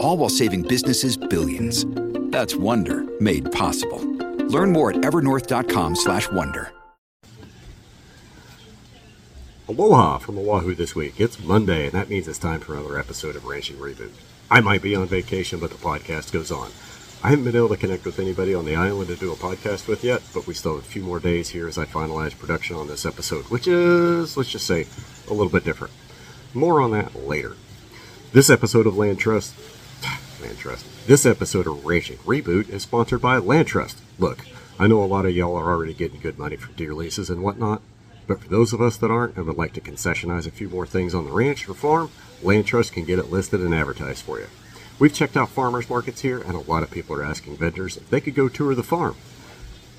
All while saving businesses billions. That's Wonder made possible. Learn more at evernorth.com/wonder. Aloha from Oahu this week. It's Monday, and that means it's time for another episode of Ranching Reboot. I might be on vacation, but the podcast goes on. I haven't been able to connect with anybody on the island to do a podcast with yet, but we still have a few more days here as I finalize production on this episode, which is, let's just say, a little bit different. More on that later. This episode of Land Trust, This episode of Ranching Reboot is sponsored by Land Trust. Look, I know a lot of y'all are already getting good money from deer leases and whatnot, but for those of us that aren't and would like to concessionize a few more things on the ranch or farm, Land Trust can get it listed and advertised for you. We've checked out farmers markets here, and a lot of people are asking vendors if they could go tour the farm.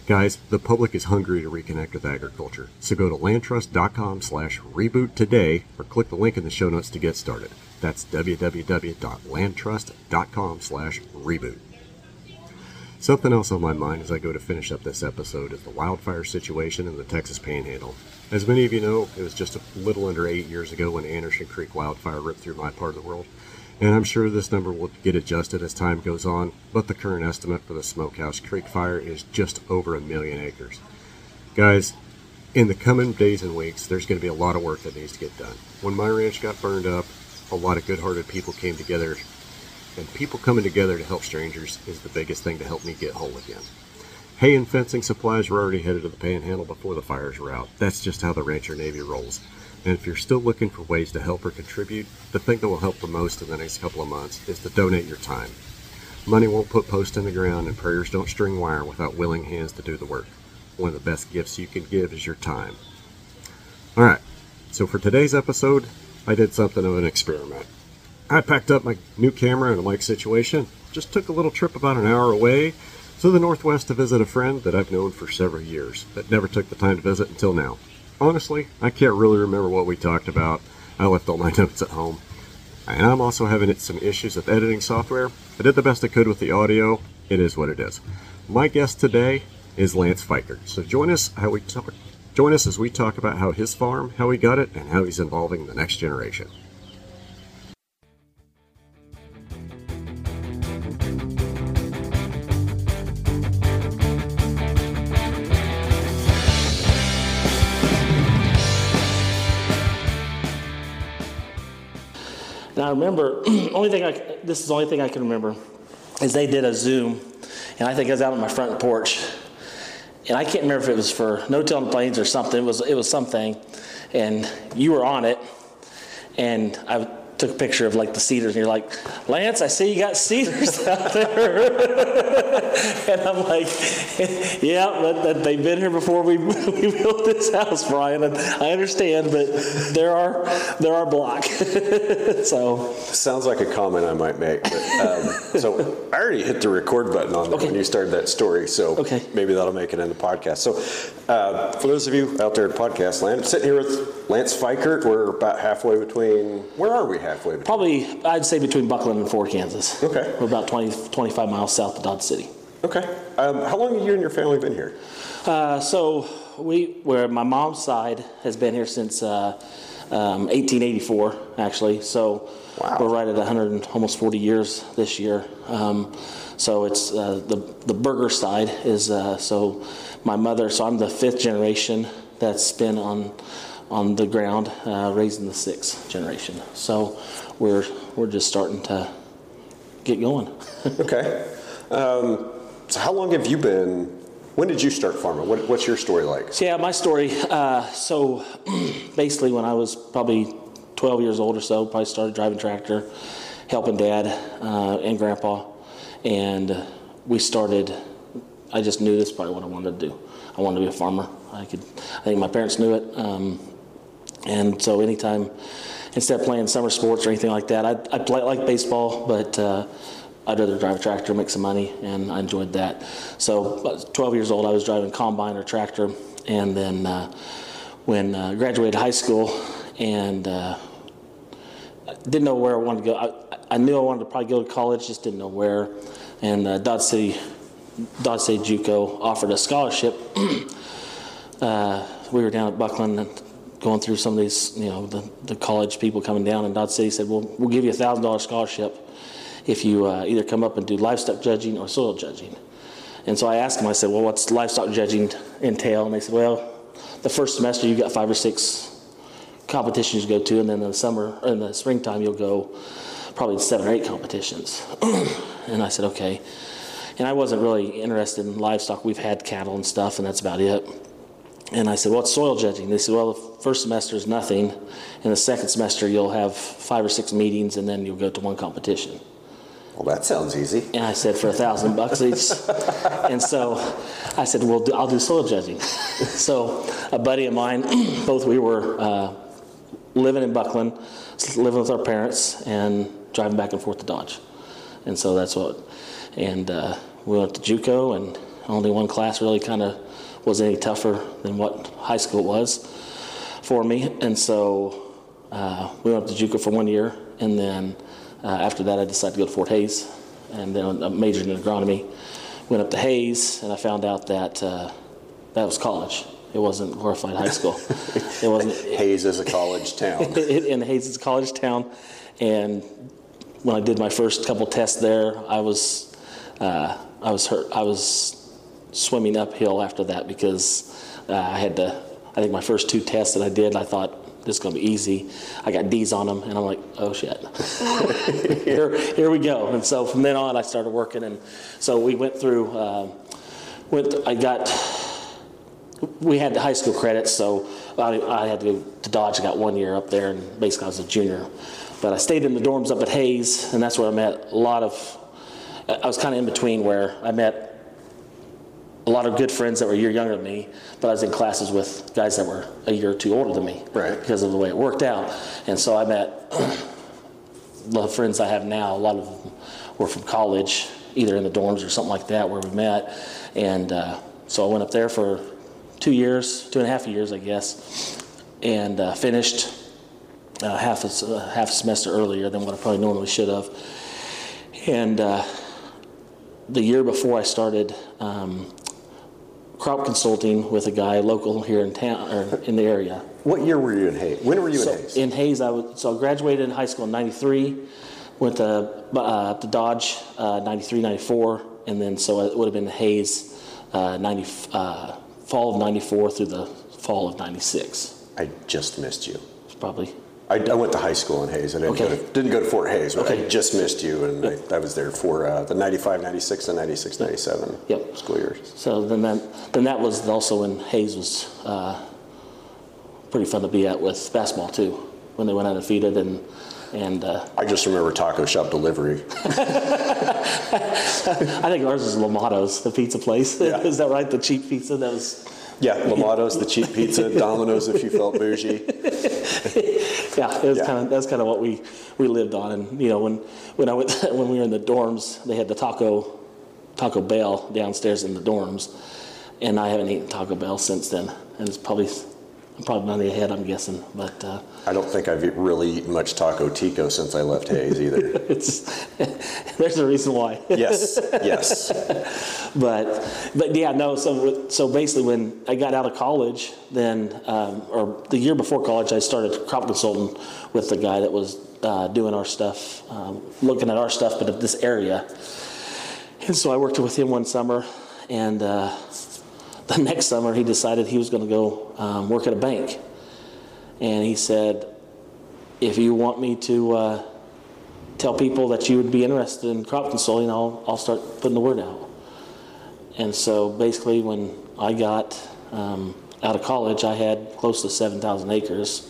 Guys, the public is hungry to reconnect with agriculture, so go to landtrust.com slash reboot today or click the link in the show notes to get started. That's www.landtrust.com slash reboot. Something else on my mind as I go to finish up this episode is the wildfire situation in the Texas Panhandle. As many of you know, it was just a little under eight years ago when Anderson Creek wildfire ripped through my part of the world, and I'm sure this number will get adjusted as time goes on, but the current estimate for the Smokehouse Creek fire is just over a million acres. Guys, in the coming days and weeks, there's going to be a lot of work that needs to get done. When my ranch got burned up, a lot of good hearted people came together and people coming together to help strangers is the biggest thing to help me get whole again. Hay and fencing supplies were already headed to the panhandle before the fires were out. That's just how the Rancher Navy rolls. And if you're still looking for ways to help or contribute, the thing that will help the most in the next couple of months is to donate your time. Money won't put posts in the ground, and prayers don't string wire without willing hands to do the work. One of the best gifts you can give is your time. Alright, so for today's episode, I did something of an experiment. I packed up my new camera and a mic situation, just took a little trip about an hour away to the Northwest to visit a friend that I've known for several years, but never took the time to visit until now. Honestly, I can't really remember what we talked about. I left all my notes at home. And I'm also having some issues with editing software. I did the best I could with the audio. It is what it is. My guest today is Lance Feikert. So join us how we talk, join us as we talk about how his farm, how he got it, and how he's involving the next generation. And I remember, only thing I, this is the only thing I can remember, is they did a Zoom, and I think I was out on my front porch, and I can't remember if it was for No Till Plains or something. It was it was something, and you were on it, and I took a picture of like the cedars, and you're like, Lance, I see you got cedars out there, and I'm like, yeah, but, but they've been here before we, we built this house, Brian. And I understand, but there are there are block. so Sounds like a comment I might make. But, um, so I already hit the record button on Okay. when you started that story, so Okay. maybe that'll make it in the podcast. So uh, for those of you out there at podcast land, I'm sitting here with Lance Feikert. We're about halfway between. Where are we halfway between? probably I'd say between Bucklin and Ford Kansas. Okay. We're about 20, 25 miles south of Dodge City. Okay. Um, how long have you and your family been here? Uh, so we, where my mom's side has been here since uh, um, 1884, actually. So Wow. we're right at 100, and almost 40 years this year. Um, so it's uh, the the Burger side is uh, so my mother. So I'm the fifth generation that's been on on the ground, uh, raising the sixth generation. So we're we're just starting to get going. Okay. Um, so how long have you been When did you start farming? What, what's your story like? So, yeah, my story. Uh, so basically, when I was probably 12 years old or so, probably started driving tractor, helping dad uh, and grandpa, and we started. I just knew this is probably what I wanted to do. I wanted to be a farmer. I could. I think my parents knew it, um, and so anytime, instead of playing summer sports or anything like that, I I play like baseball, but. Uh, I'd rather drive a tractor, make some money, and I enjoyed that. So, about 12 years old, I was driving combine or tractor, and then uh, when uh, graduated high school, and uh, didn't know where I wanted to go. I, I knew I wanted to probably go to college, just didn't know where. And uh, Dodge City, Dodge City JUCO offered a scholarship. uh, we were down at Bucklin and going through some of these, you know, the, the college people coming down, and Dodge City said, "Well, we'll give you a thousand dollar scholarship if you uh, either come up and do livestock judging or soil judging." And so I asked them. I said, "Well, what's livestock judging entail?" And they said, "Well, the first semester you've got five or six competitions you go to, and then in the summer, or in the springtime, you'll go probably seven or eight competitions. and I said, okay. And I wasn't really interested in livestock. We've had cattle and stuff, and that's about it. And I said, what's soil judging? They said, well, first semester is nothing. In the second semester, you'll have five or six meetings, and then you'll go to one competition. Well, that sounds easy. And I said, for a thousand bucks each. and so I said, well, I'll do soil judging. so a buddy of mine, both we were uh, living in Bucklin, living with our parents, and driving back and forth to Dodge. And so that's what. And uh, we went to JUCO, and only one class really kind of was any tougher than what high school was for me. And so uh, we went up to JUCO for one year, and then uh, after that, I decided to go to Fort Hays, and then I majored in agronomy. Went up to Hays, and I found out that uh, that was college. It wasn't glorified high school. It wasn't. Hays is a college town. in Hays is a college town, and when I did my first couple tests there, I was uh, I was hurt. I was swimming uphill after that because uh, I had to. I think my first two tests that I did, I thought this is going to be easy. I got D's on them, and I'm like, oh shit, here, here we go. And so from then on, I started working, and so we went through. Uh, went. I got we had the high school credits, so I, I, had to go to Dodge. I got one year up there, and basically I was a junior. But I stayed in the dorms up at Hays, and that's where I met a lot of. I was kind of in between where I met a lot of good friends that were a year younger than me, but I was in classes with guys that were a year or two older than me, right? Because of the way it worked out, and so I met the friends I have now. A lot of them were from college, either in the dorms or something like that, where we met, and uh, so I went up there for two years, two and a half years, I guess, and uh, finished uh, half a uh, half a semester earlier than what I probably normally should have. And uh, the year before I started um, crop consulting with a guy local here in town or in the area. What year were you in Hays? When were you so in Hays? In Hays, I was, so I graduated in high school in '93, went to uh, to Dodge uh, '93, '94, and then so it would have been Hays uh, '90 uh, fall of 94 through the fall of 96. I just missed you. Probably. I, I went to high school in Hays. I didn't, Okay. go, to, didn't go to Fort Hays, but Okay. I just missed you, and I, I was there for uh, the 95, 96, and 96, 97 Yep. school years. So then that, then that was also when Hays was uh, pretty fun to be at with basketball too, when they went undefeated and and uh, I just remember taco shop delivery. I think ours was Lomato's, the pizza place. Yeah. is that right? The cheap pizza that was. Yeah, Lomato's, the cheap pizza, Domino's if you felt bougie. Yeah, it was Yeah. kind of that's kind of what we we lived on. And you know when when I went when we were in the dorms, they had the taco Taco Bell downstairs in the dorms, and I haven't eaten Taco Bell since then. And it's probably I'm probably money ahead, I'm guessing. But uh, I don't think I've really eaten much taco tico since I left Hays either. it's there's a reason why. yes, yes. but but yeah, no. So so basically, when I got out of college, then um, or the year before college, I started crop consulting with the guy that was uh, doing our stuff, um, looking at our stuff, but of this area. And so I worked with him one summer, and uh, the next summer he decided he was going to go um, work at a bank, and he said, "If you want me to." Uh, Tell people that you would be interested in crop consulting. I'll, I'll start putting the word out. And so basically, when I got um, out of college, I had close to 7,000 acres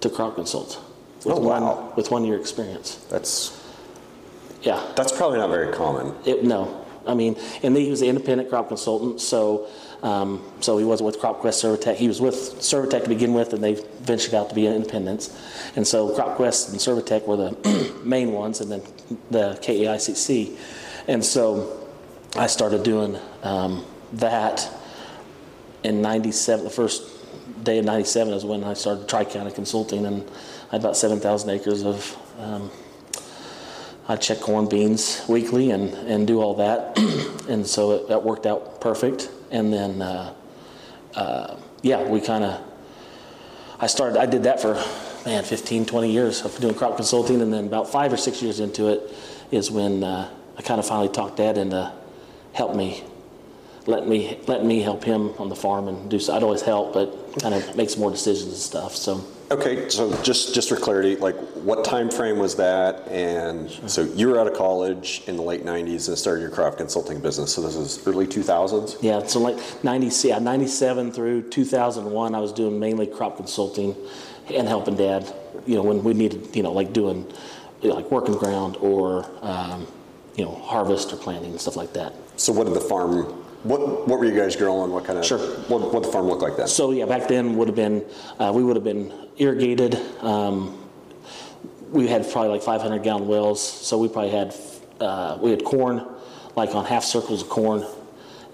to crop consult with, Oh, one, wow. with one year experience. That's Yeah. that's probably not very common. It, no, I mean, and he was an independent crop consultant, so um, so he wasn't with CropQuest Servitech. He was with Servitech to begin with, and they ventured out to be independents. And so CropQuest and Servitech were the main ones, and then the KAICC. And so I started doing um, that in '97. The first day of '97 is when I started Tri County Consulting, and I had about 7,000 acres of um, I check corn, beans weekly and, and do all that. and so it, that worked out perfect. And then, uh, uh, yeah, we kind of, I started, I did that for, man, 15, 20 years of doing crop consulting. And then about five or six years into it is when uh, I kind of finally talked Dad into help me, let me, let me help him on the farm and do, so I'd always help, but kind of make some more decisions and stuff. So, Okay, so just just for clarity, like what time frame was that? And so you were out of college in the late '90s and started your crop consulting business. So this is early 2000s. Yeah, so like 90, yeah, 97 through 2001, I was doing mainly crop consulting and helping dad, you know, when we needed, you know, like doing, you know, like working ground or, um, you know, harvest or planting and stuff like that. So what did the farm? What what were you guys growing? What kind of? Sure. What what the farm look like then? So yeah, back then would have been, uh, we would have been irrigated. Um, we had probably like 500 gallon wells, so we probably had, uh, we had corn, like on half circles of corn,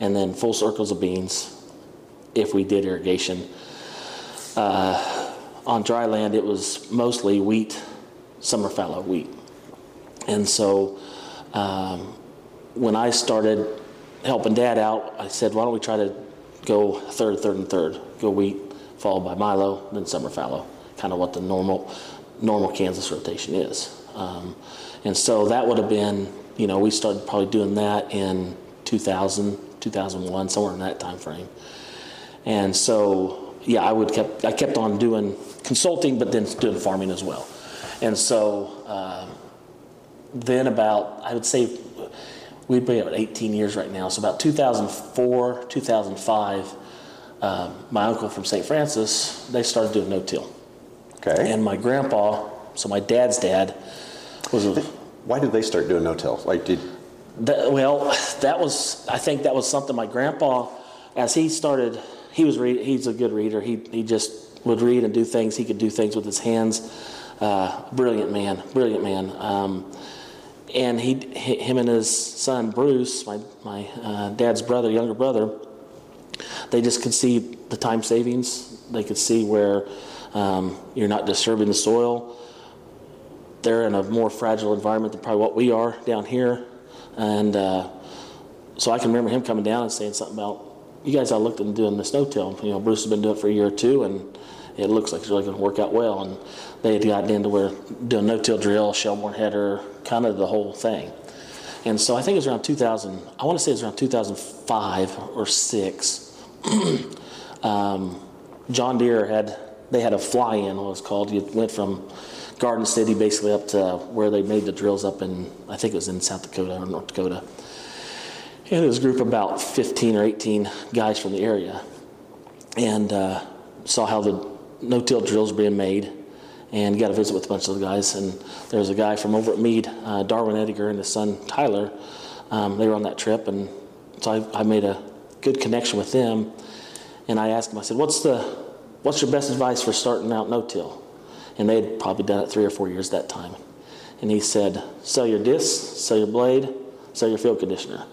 and then full circles of beans if we did irrigation. Uh, on dry land, it was mostly wheat, summer fallow wheat. And so um, when I started helping dad out, I said, why don't we try to go third, third, and third? Go wheat, followed by Milo, then summer fallow, kind of what the normal, normal Kansas rotation is. Um, and so that would have been, you know, we started probably doing that in 2000, 2001, somewhere in that time frame. And so, yeah, I would kept I kept on doing consulting, but then doing farming as well. And so um, then about I would say we'd be about 18 years right now. So about 2004, 2005, um, my uncle from St. Francis they started doing no-till, Okay. and my grandpa, so my dad's dad, was a Why did they start doing no-till? Like did That, well, that was I think that was something my grandpa, as he started, he was read, he's a good reader. He he just would read and do things. He could do things with his hands. Uh, brilliant man, brilliant man. Um, and he, hi- him and his son Bruce, my my uh, dad's brother, younger brother, they just could see the time savings. They could see where um, you're not disturbing the soil they're in a more fragile environment than probably what we are down here. And uh, so I can remember him coming down and saying something about, you guys I looked into doing the no-till. You know, Bruce has been doing it for a year or two, and it looks like it's really going to work out well. And they had gotten into where doing no-till drill, Shelbourne header, kind of the whole thing. And so I think it was around 2000, I want to say it was around 2005 or 6. um, John Deere had, they had a fly-in, what it was called. You went from Garden City basically up to where they made the drills up in, I think it was in South Dakota or North Dakota. And it was a group of about 15 or 18 guys from the area. And uh, saw how the no-till drills being made and got to visit with a bunch of the guys. And there was a guy from over at Meade, uh, Darwin Ediger and his son Tyler. Um, they were on that trip, and so I, I made a good connection with them. And I asked him, I said, "What's the, what's your best advice for starting out no-till?" And they had probably done it three or four years that time. And he said, "Sell your disc, sell your blade, sell your field conditioner,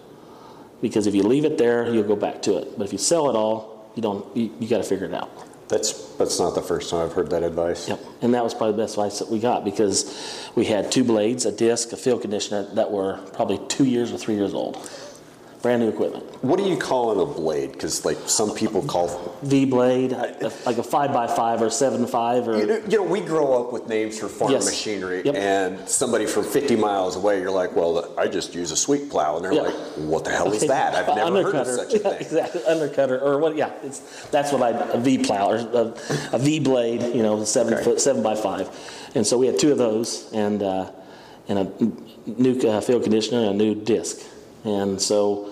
because if you leave it there, you'll go back to it. But if you sell it all, you don't. You, you got to figure it out." That's that's not the first time I've heard that advice. Yep. And that was probably the best advice that we got because we had two blades, a disc, a field conditioner that were probably two years or three years old. Brand new equipment. What do you call on a blade? Because like some people call. V blade, like a five by five or seven five or You know, you know, we grow up with names for farm Yes. machinery, Yep. and somebody from 50 miles away, you're like, well, I just use a sweep plow, and they're Yeah. like, what the hell is that? I've never heard of Undercutter. such a thing. exactly, undercutter or what? Yeah, it's that's what I a V plow or a, a V blade. You know, seven Okay. foot, seven by five, and so we had two of those and uh, and a new uh, field conditioner and a new disc, and so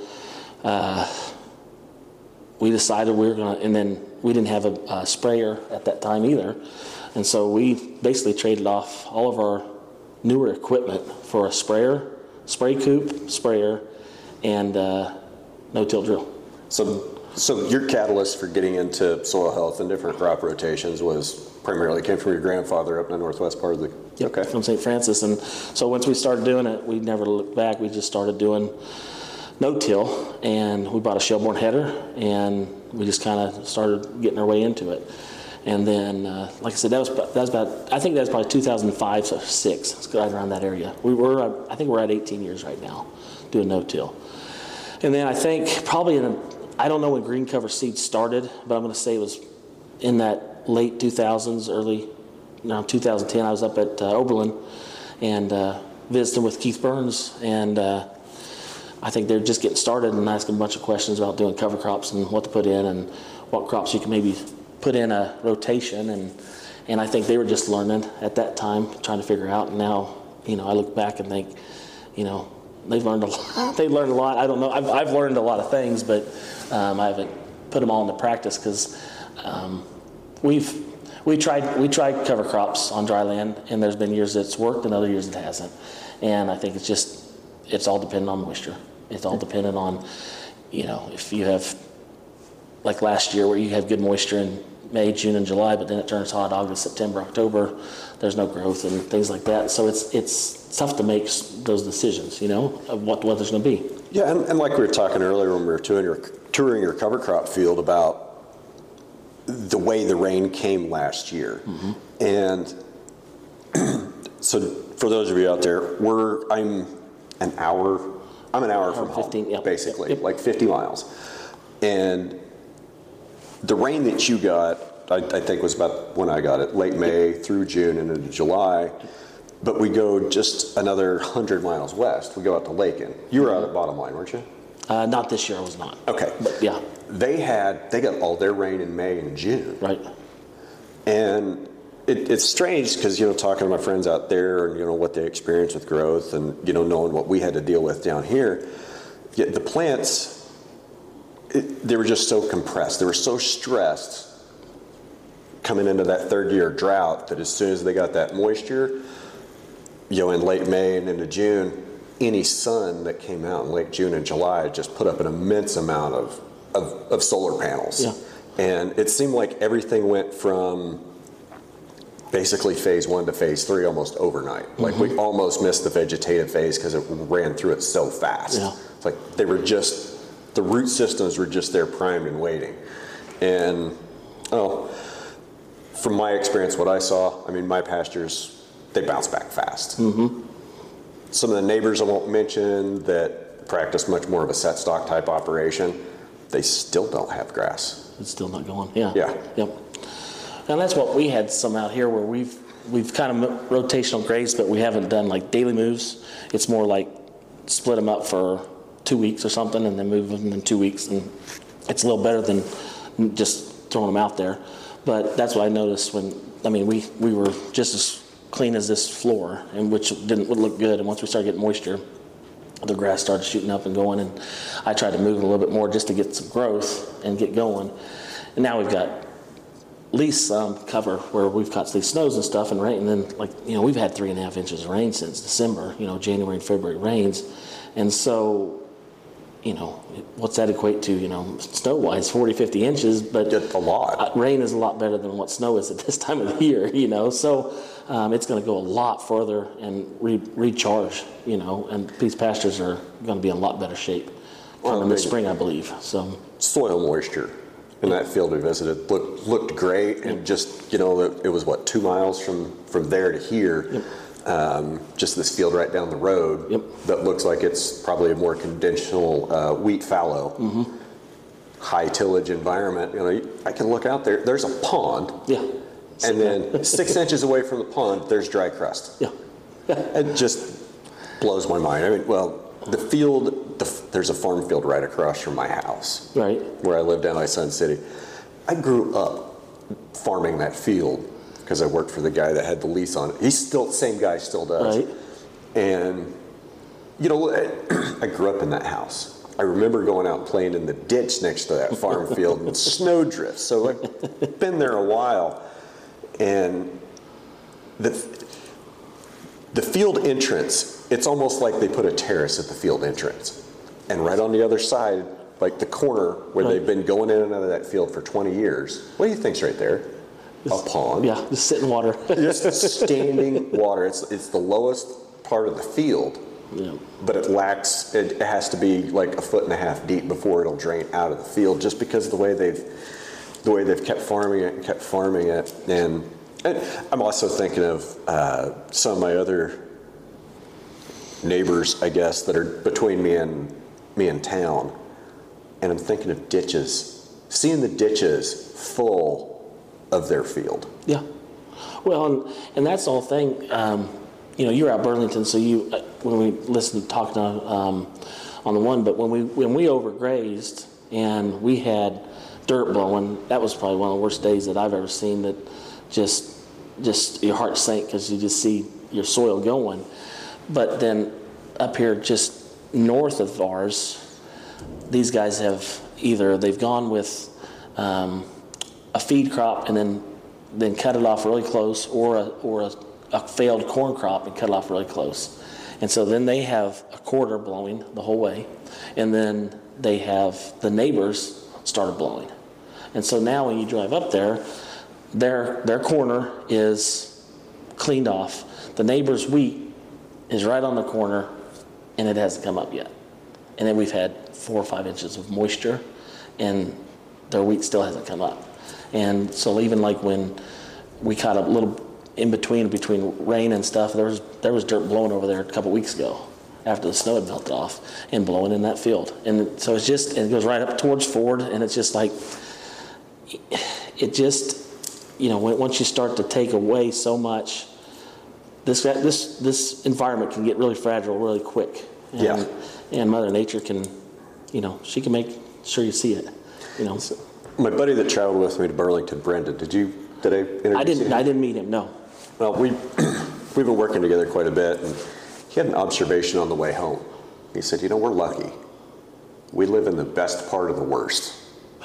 we decided we were going to, and then we didn't have a, a sprayer at that time either. And so we basically traded off all of our newer equipment for a sprayer, Spra-Coupe, sprayer, and uh, no-till drill. So, so your catalyst for getting into soil health and different crop rotations was primarily came from your grandfather up in the northwest part of the. Yep, Okay. From St. Francis. And so once we started doing it, we never looked back. We just started doing no-till, and we bought a Shelbourne header, and we just kind of started getting our way into it. And then, uh, like I said, that was that was about I think that was probably 2005 or six. It's right around that area. We were uh, I think we're at 18 years right now doing no-till. And then I think probably in, I don't know when green cover seed started, but I'm going to say it was in that late 2000s, early, no, 2010. I was up at uh, Oberlin and uh, visiting with Keith Berns, and uh, I think they're just getting started and asking a bunch of questions about doing cover crops and what to put in and what crops you can maybe put in a rotation. And, and I think they were just learning at that time, trying to figure out. And now, you know, I look back and think, you know, they've learned a lot. they've learned a lot. I don't know. I've, I've learned a lot of things, but um, I haven't put them all into practice because um, we've we tried we tried cover crops on dry land, and there's been years that's worked and other years it hasn't. And I think it's just it's all dependent on moisture. It's all dependent on you know if you have like last year where you have good moisture in May, June, and July, but then it turns hot August, September, October. There's no growth and things like that. So it's it's tough to make those decisions. You know of what the weather's going to be. Yeah, and, and like we were talking earlier when we were touring your, touring your cover crop field about the way the rain came last year. Mm-hmm. And so for those of you out there, we're, I'm an hour, I'm an hour from home, 15, yep. basically, Yep. like 50 miles. And the rain that you got, I, I think was about when I got it, late May through June and into July. But we go just another 100 miles west. We go out to Lakin. You were out at Bottom Line, weren't you? Uh, not this year, I was not. Okay. But yeah, They had, they got all their rain in May and June. right. And it, it's strange because, you know, talking to my friends out there and, you know, what they experience with growth and, you know, knowing what we had to deal with down here, yet the plants, it, they were just so compressed. They were so stressed coming into that third year drought that as soon as they got that moisture, you know, in late May and into June, any sun that came out in late June and July just put up an immense amount of, of, of solar panels. Yeah. And it seemed like everything went from basically phase one to phase three almost overnight. Like Mm-hmm. we almost missed the vegetative phase because it ran through it so fast. Yeah. It's like they were just, the root systems were just there primed and waiting. And, oh, from my experience, what I saw, I mean, my pastures, they bounce back fast. Mm-hmm. Some of the neighbors I won't mention that practice much more of a set stock type operation, they still don't have grass. It's still not going. Yeah. Yeah. Yep. And that's what we had some out here where we've we've kind of rotational grades, but we haven't done like daily moves. It's more like split them up for two weeks or something, and then move them in two weeks, and it's a little better than just throwing them out there. But that's what I noticed when I mean we we were just as clean as this floor, and which didn't would look good. And once we started getting moisture, the grass started shooting up and going, and I tried to move a little bit more just to get some growth and get going. And now we've got least some cover where we've got these snows and stuff and rain, and then like you know we've had three and a half inches of rain since December. You know January and February rains, and so you know what's that equate to? You know snow wise 40, 50 inches, but Just a lot. rain is a lot better than what snow is at this time of the year, you know. So um, it's going to go a lot further and re- recharge, you know. And these pastures are going to be in a lot better shape Well, coming this maybe- spring, I believe. So Soil moisture in that field we visited looked, looked great and just, you know, it it was what, two miles from, from there to here? Um, just this field right down the road. Yep. That looks like it's probably a more conventional uh, wheat fallow. Mm-hmm. High tillage environment, you know, I can look out there, there's a pond. yeah, And then six inches away from the pond, there's dry crust. yeah, It just blows my mind. I mean, well, the field, the, there's a farm field right across from my house right. where I live down in Sun City. I grew up farming that field because I worked for the guy that had the lease on it. He's still the same guy, still does. Right. And you know, I, grew up in that house. I remember going out and playing in the ditch next to that farm field and snow drifts. So I've been there a while. And the, the field entrance, it's almost like they put a terrace at the field entrance. And right on the other side, like the corner where Right. they've been going in and out of that field for 20 years, what do you think's right there? A pond. Yeah, just sit in water. Just standing water. It's, it's the lowest part of the field, yeah. but it lacks, it has to be like a foot and a half deep before it'll drain out of the field just because of the way they've, the way they've kept farming it and kept farming it. And, and I'm also thinking of uh, some of my other neighbors, I guess, that are between me and me and town. And I'm thinking of ditches, seeing the ditches full of their field. Yeah. Well, and, and that's the whole thing. Um, you know, you're at Burlington, so you uh, when we listened to talking to, um, on the one, but when we when we overgrazed and we had dirt blowing, that was probably one of the worst days that I've ever seen. That just just your heart sank because you just see your soil going. But then up here, just north of ours, these guys have either they've gone with um, a feed crop and then then cut it off really close, or a, or a, a failed corn crop and cut it off really close. And so then they have a quarter blowing the whole way, and then they have the neighbors started blowing. And so now when you drive up there, their their corner is cleaned off. The neighbor's wheat is right on the corner, and it hasn't come up yet. And then we've had four or five inches of moisture, and their wheat still hasn't come up. And so even like when we caught a little in between between rain and stuff, there was there was dirt blowing over there a couple weeks ago after the snow had melted off and blowing in that field. And so it's just it goes right up towards Ford, and it's just like it just you know once you start to take away so much, this this this environment can get really fragile really quick. And, Yeah. And Mother Nature can, you know, she can make sure you see it. You know. My buddy that traveled with me to Burlington, Brendan, did you, did I introduce I didn't. I didn't meet him. No. Well, we, we've been working together quite a bit, and he had an observation on the way home. He said, you know, we're lucky. We live in the best part of the worst.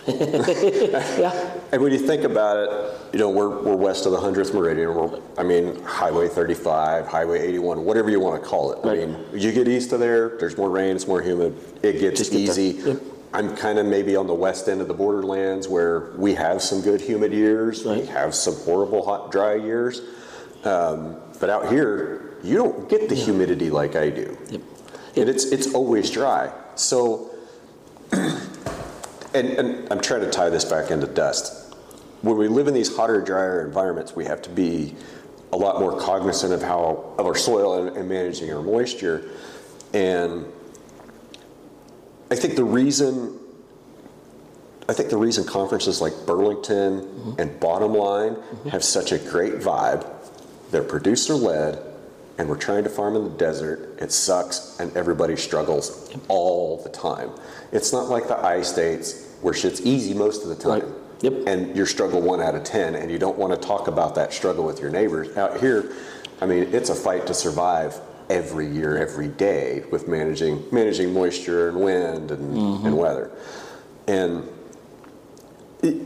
Yeah. And when you think about it, you know, we're, we're west of the 100th meridian. We're, I mean, Highway 35, Highway 81, whatever you want to call it. Right. I mean, you get east of there, there's more rain, it's more humid, it gets get easy. Yep. I'm kind of maybe on the west end of the borderlands where we have some good humid years, we have some horrible hot, dry years. Um, but out here, you don't get the humidity like I do. Yep. And it's, it's always dry. So, and, and I'm trying to tie this back into dust. When we live in these hotter, drier environments, we have to be a lot more cognizant of how, of our soil and, and managing our moisture. And I think the reason, I think the reason conferences like Burlington mm-hmm. and Bottom Line mm-hmm. have such a great vibe, they're producer led, and we're trying to farm in the desert. It sucks, and everybody struggles all the time. It's not like the I states where shit's easy most of the time. Right. Yep. And you're struggle one out of 10, and you don't want to talk about that struggle with your neighbors. Out here, I mean, it's a fight to survive every year, every day with managing managing moisture and wind and, mm-hmm. and weather. And it,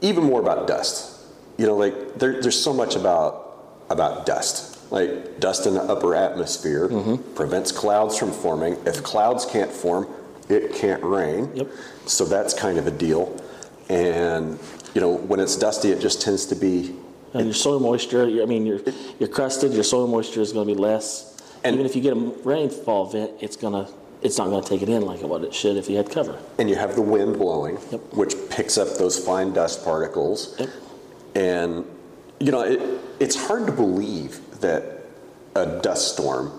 even more about dust. You know, like there, there's so much about about dust. Like dust in the upper atmosphere mm-hmm. prevents clouds from forming. If clouds can't form, it can't rain. Yep. So that's kind of a deal. And you know, when it's dusty, it just tends to be And your soil moisture, I mean, you're, you're crusted, your soil moisture is going to be less. And- Even if you get a rainfall event, it's going to, it's not going to take it in like what it should if you had cover. and you have the wind blowing, Yep. which picks up those fine dust particles. Yep. And you know, it, it's hard to believe that a dust storm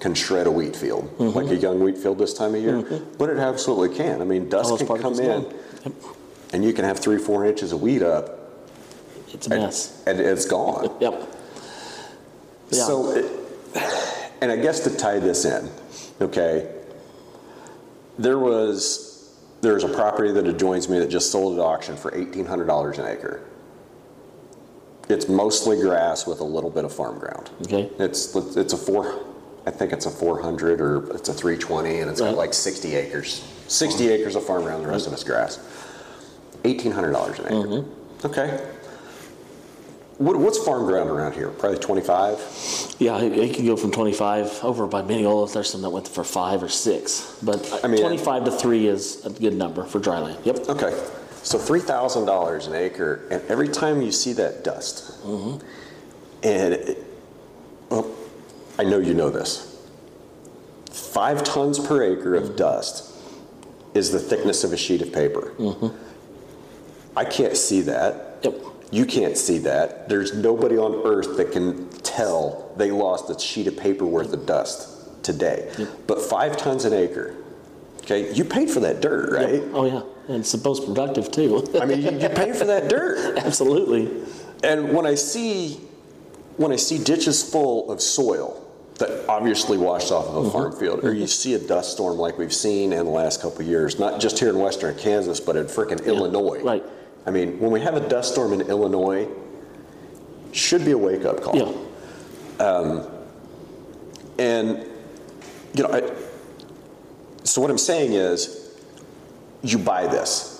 can shred a wheat field, Mm-hmm. like a young wheat field this time of year. But it absolutely can. I mean, dust can come in. Yep. and you can have three, four inches of wheat up, It's a mess. and it's gone. Yep. Yeah. So, it, and I guess to tie this in, okay, there was there's a property that adjoins me that just sold at auction for eighteen hundred dollars an acre. It's mostly grass with a little bit of farm ground. Okay. It's it's a four I think it's a 400 or it's a 320, and it's got Right. like 60 acres. 60 acres of farm ground, the rest of it's grass. $1,800 an acre. Mm-hmm. Okay. What, what's farm ground around here? Probably 25? Yeah, it, it can go from 25 over by Minneola. There's some that went for five or six, but I mean- 25 to three is a good number for dry land. Yep. Okay, so three thousand dollars an acre, and every time you see that dust, Mm-hmm. and it, I know you know this. Five tons per acre Mm-hmm. of dust is the thickness of a sheet of paper. I can't see that. Yep. You can't see that. There's nobody on earth that can tell they lost a sheet of paper worth of dust today. But five tons an acre. Okay, you paid for that dirt, right? Yep. Oh yeah, and it's the most productive too. I mean, you, you pay for that dirt. Absolutely. And when I see when I see ditches full of soil that obviously washed off of a farm field, or you see a dust storm like we've seen in the last couple years, not just here in western Kansas, but in frickin' Illinois. right. I mean, when we have a dust storm in Illinois, should be a wake up call. Yeah. Um, And, you know, I, so what I'm saying is, you buy this.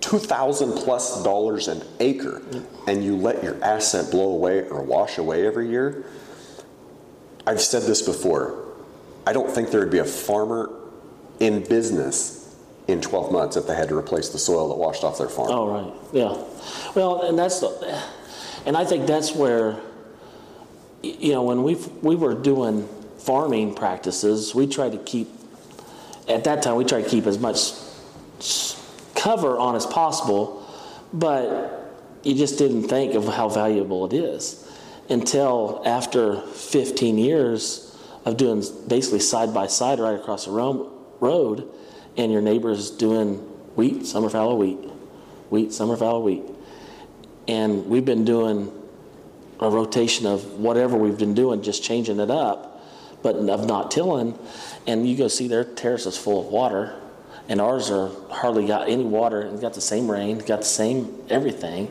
2000 plus dollars an acre and you let your asset blow away or wash away every year i've said this before. I don't think there would be a farmer in business in 12 months if they had to replace the soil that washed off their farm. Oh, right, yeah. Well, and that's, the- and I think that's where, you know, when we, we were doing farming practices, we tried to keep, at that time, we tried to keep as much cover on as possible, but you just didn't think of how valuable it is until after 15 years of doing basically side by side right across the road, and your neighbor's doing wheat, summer fallow wheat, wheat, summer fallow wheat. And we've been doing a rotation of whatever we've been doing, just changing it up, but of not tilling. And you go see their terrace is full of water, and ours are hardly got any water and got the same rain, got the same everything.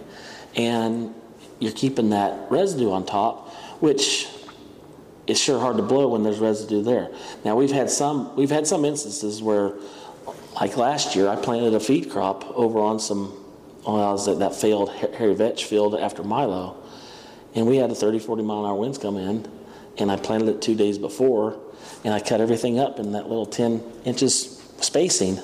And you're keeping that residue on top, which is sure hard to blow when there's residue there. Now we've had some we've had some instances where, like last year, I planted a feed crop over on some on I was at that failed Ha- hairy vetch field after Milo, and we had a 30, 40 mile an hour winds come in, and I planted it two days before, and I cut everything up in that little 10 inches spacing.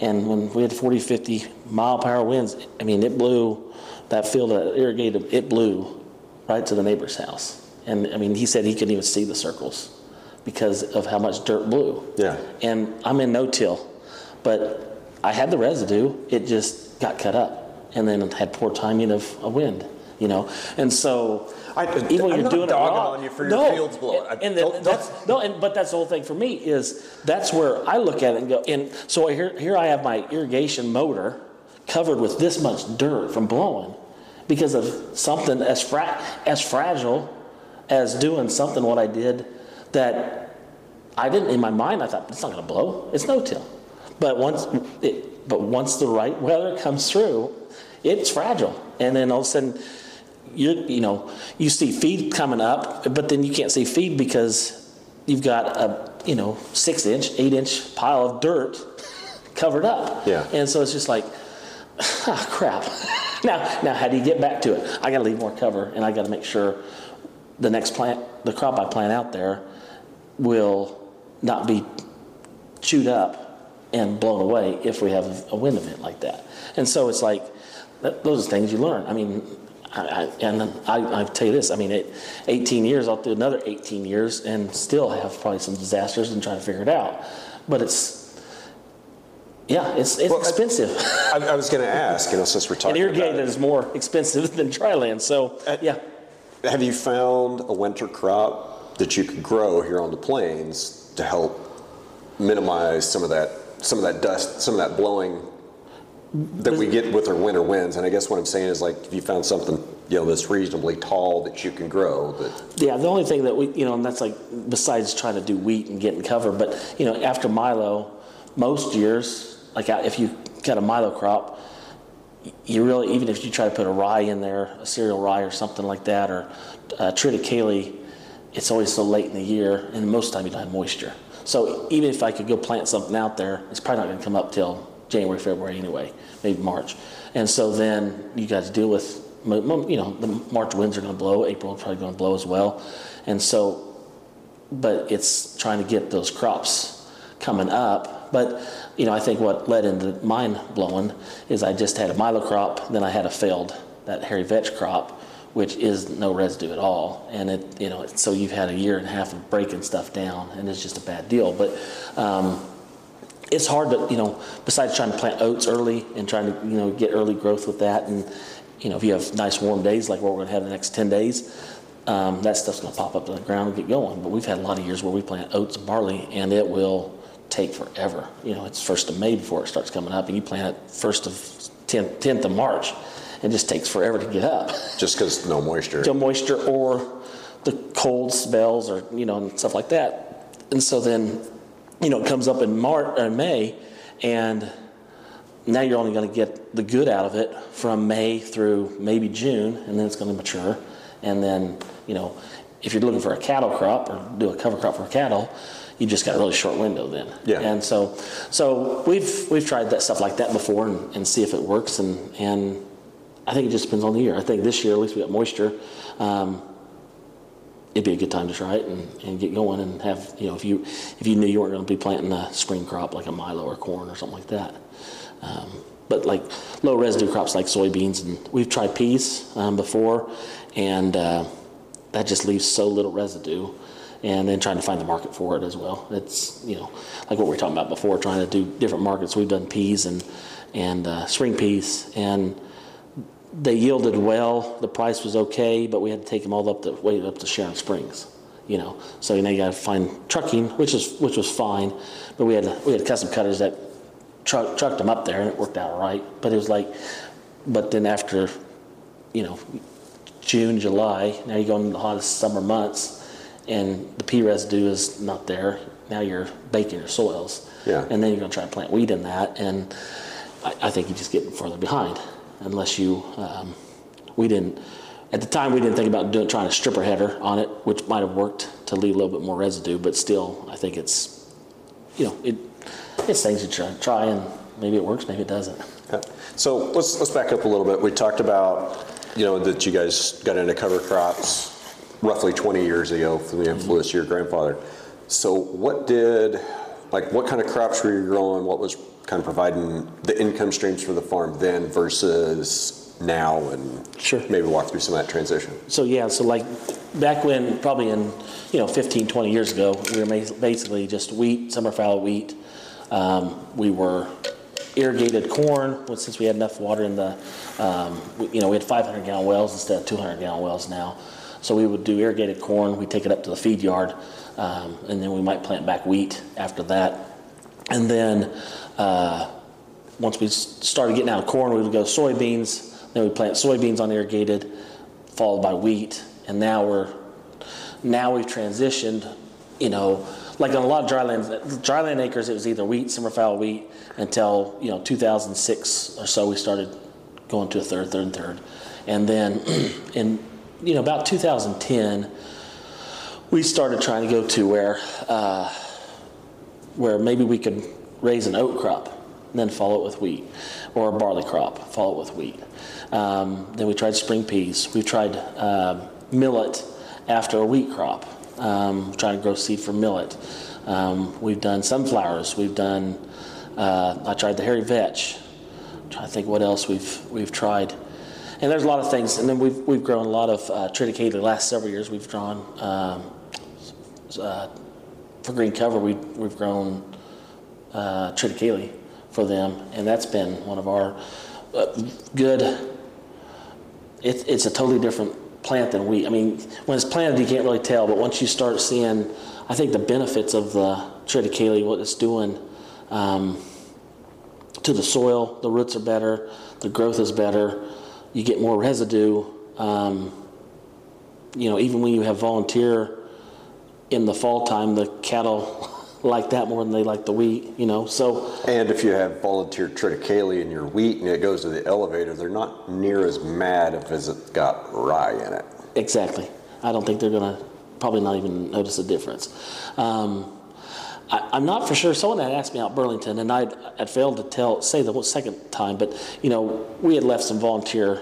And when we had 40, 50 mile per hour winds, I mean, it blew that field that irrigated, it blew right to the neighbor's house. And I mean, he said he couldn't even see the circles because of how much dirt blew. Yeah. And I'm in no till, but I had the residue, it just got cut up and then it had poor timing of a wind, you know? And so, I- even when I'm you're doing it wrong- on you for your no, fields blowing. And, and don't- that's, no, and, but that's the whole thing for me is that's where I look at it and go, and so here, here I have my irrigation motor covered with this much dirt from blowing because of something as fra- as fragile as doing something what I did that I didn't in my mind I thought it's not going to blow. It's no till. But once it, but once the right weather comes through it's fragile. And then all of a sudden you you know you see feed coming up but then you can't see feed because you've got a you know six inch eight inch pile of dirt covered up. Yeah. and so it's just like ah, crap now now how do you get back to it I got to leave more cover and I got to make sure the next plant the crop I plant out there will not be chewed up and blown away if we have a wind event like that. And so it's like, those are things you learn. I mean, I, I, and I, I tell you this, I mean, at 18 years, I'll do another 18 years and still have probably some disasters and try to figure it out. But it's, yeah, it's, it's Well, expensive. I, I was going to ask, you know, since we're and talking about irrigated is more expensive than dry land. So, uh, yeah. have you found a winter crop that you could grow here on the plains to help minimize some of that, some of that dust, some of that blowing that we get with our winter winds? And I guess what I'm saying is like, if you found something, you know, that's reasonably tall that you can grow, that Yeah, the only thing that we, you know, and that's like besides trying to do wheat and getting cover, but you know, after Milo, most years, like if you got a Milo crop, you really, even if you try to put a rye in there, a cereal rye or something like that, or uh, triticale, it's always so late in the year, and most of the time you don't have moisture. So even if I could go plant something out there, it's probably not going to come up till January, February anyway, maybe March. And so then you got to deal with, you know, the March winds are going to blow, April probably going to blow as well. And so, but it's trying to get those crops coming up. But, you know, I think what led into mine blowing is I just had a milo crop, then I had a failed, that hairy vetch crop, which is no residue at all. And it, you know, so you've had a year and a half of breaking stuff down, and it's just a bad deal. But um, it's hard to, you know, besides trying to plant oats early and trying to, you know, get early growth with that. And, you know, if you have nice warm days like what we're going to have the next 10 days, um, that stuff's going to pop up to the ground and get going. But we've had a lot of years where we plant oats and barley, and it will take forever. You know, it's first of May before it starts coming up, and you plant it first of 10th, 10th of March. It just takes forever to get up. Just because no moisture. No moisture or the cold spells or, you know, and stuff like that. And so then, you know, it comes up in March uh, or May, and now you're only going to get the good out of it from May through maybe June, and then it's going to mature. And then, you know, if you're looking for a cattle crop or do a cover crop for cattle, you just got a really short window then. Yeah. And so, so we've we've tried that stuff like that before and, and see if it works. And and I think it just depends on the year. I think this year at least we got moisture. Um, it'd be a good time to try it and, and get going and have you know if you if you knew you weren't going to be planting a spring crop like a milo or corn or something like that. Um, but like low residue crops like soybeans and we've tried peas um, before, and uh, that just leaves so little residue. And then trying to find the market for it as well. It's you know like what we were talking about before, trying to do different markets. We've done peas and and uh, spring peas and they yielded well. The price was okay, but we had to take them all up the way up to Sharon Springs. You know, so you know you got to find trucking, which is which was fine, but we had we had custom cutters that truck, trucked them up there, and it worked out right. But it was like, but then after, you know, June, July, now you go into the hottest summer months, and the pea residue is not there. Now you're baking your soils, Yeah. and then you're going to try to plant wheat in that, and I, I think you just get further behind unless you. Um, we didn't at the time we didn't think about doing trying to stripper header on it, which might have worked to leave a little bit more residue, but still, I think it's you know it it's things you try, try and maybe it works, maybe it doesn't. Yeah. So let's, let's back up a little bit. We talked about, you know, that you guys got into cover crops roughly 20 years ago from the influence of your grandfather. So what did, like, what kind of crops were you growing? What was kind of providing the income streams for the farm then versus now? And Sure. maybe walk through some of that transition. So yeah, so like back when, probably in, you know, 15, 20 years ago, we were basically just wheat, summer fallow wheat. Um, we were irrigated corn, since we had enough water in the, um, you know, we had 500 gallon wells instead of 200 gallon wells now. So we would do irrigated corn, we'd take it up to the feed yard, um, and then we might plant back wheat after that. And then, uh, once we started getting out of corn, we would go soybeans, then we plant soybeans on irrigated, followed by wheat, and now we're now we've transitioned, you know, like on a lot of dryland dryland acres, it was either wheat, summer fallow wheat, until you know 2006 or so we started going to a third, third, and third, and then in you know about 2010 we started trying to go to where uh, where maybe we could raise an oat crop and then follow it with wheat, or a barley crop, follow it with wheat. Um, then we tried spring peas. We tried uh, millet after a wheat crop, um, trying to grow seed for millet. Um, we've done sunflowers. We've done. Uh, I tried the hairy vetch. I'm trying to think what else we've we've tried. And there's a lot of things. And then we've we've grown a lot of uh, triticale the last several years. We've drawn um, uh, for green cover. We we've grown uh, triticale for them, and that's been one of our uh, good. It, it's a totally different plant than wheat. I mean, when it's planted, you can't really tell, but once you start seeing, I think the benefits of the triticale, what it's doing um, to the soil, the roots are better, the growth is better, you get more residue. Um, you know, even when you have volunteer in the fall time, the cattle like that more than they like the wheat, you know. So And if you have volunteer triticale in your wheat and it goes to the elevator, they're not near as mad if it's got rye in it. exactly. I don't think they're gonna probably not even notice a difference. Um, I, am not for sure. Someone had asked me out Burlington, and I'd, I'd failed to tell say the second time, but you know we had left some volunteer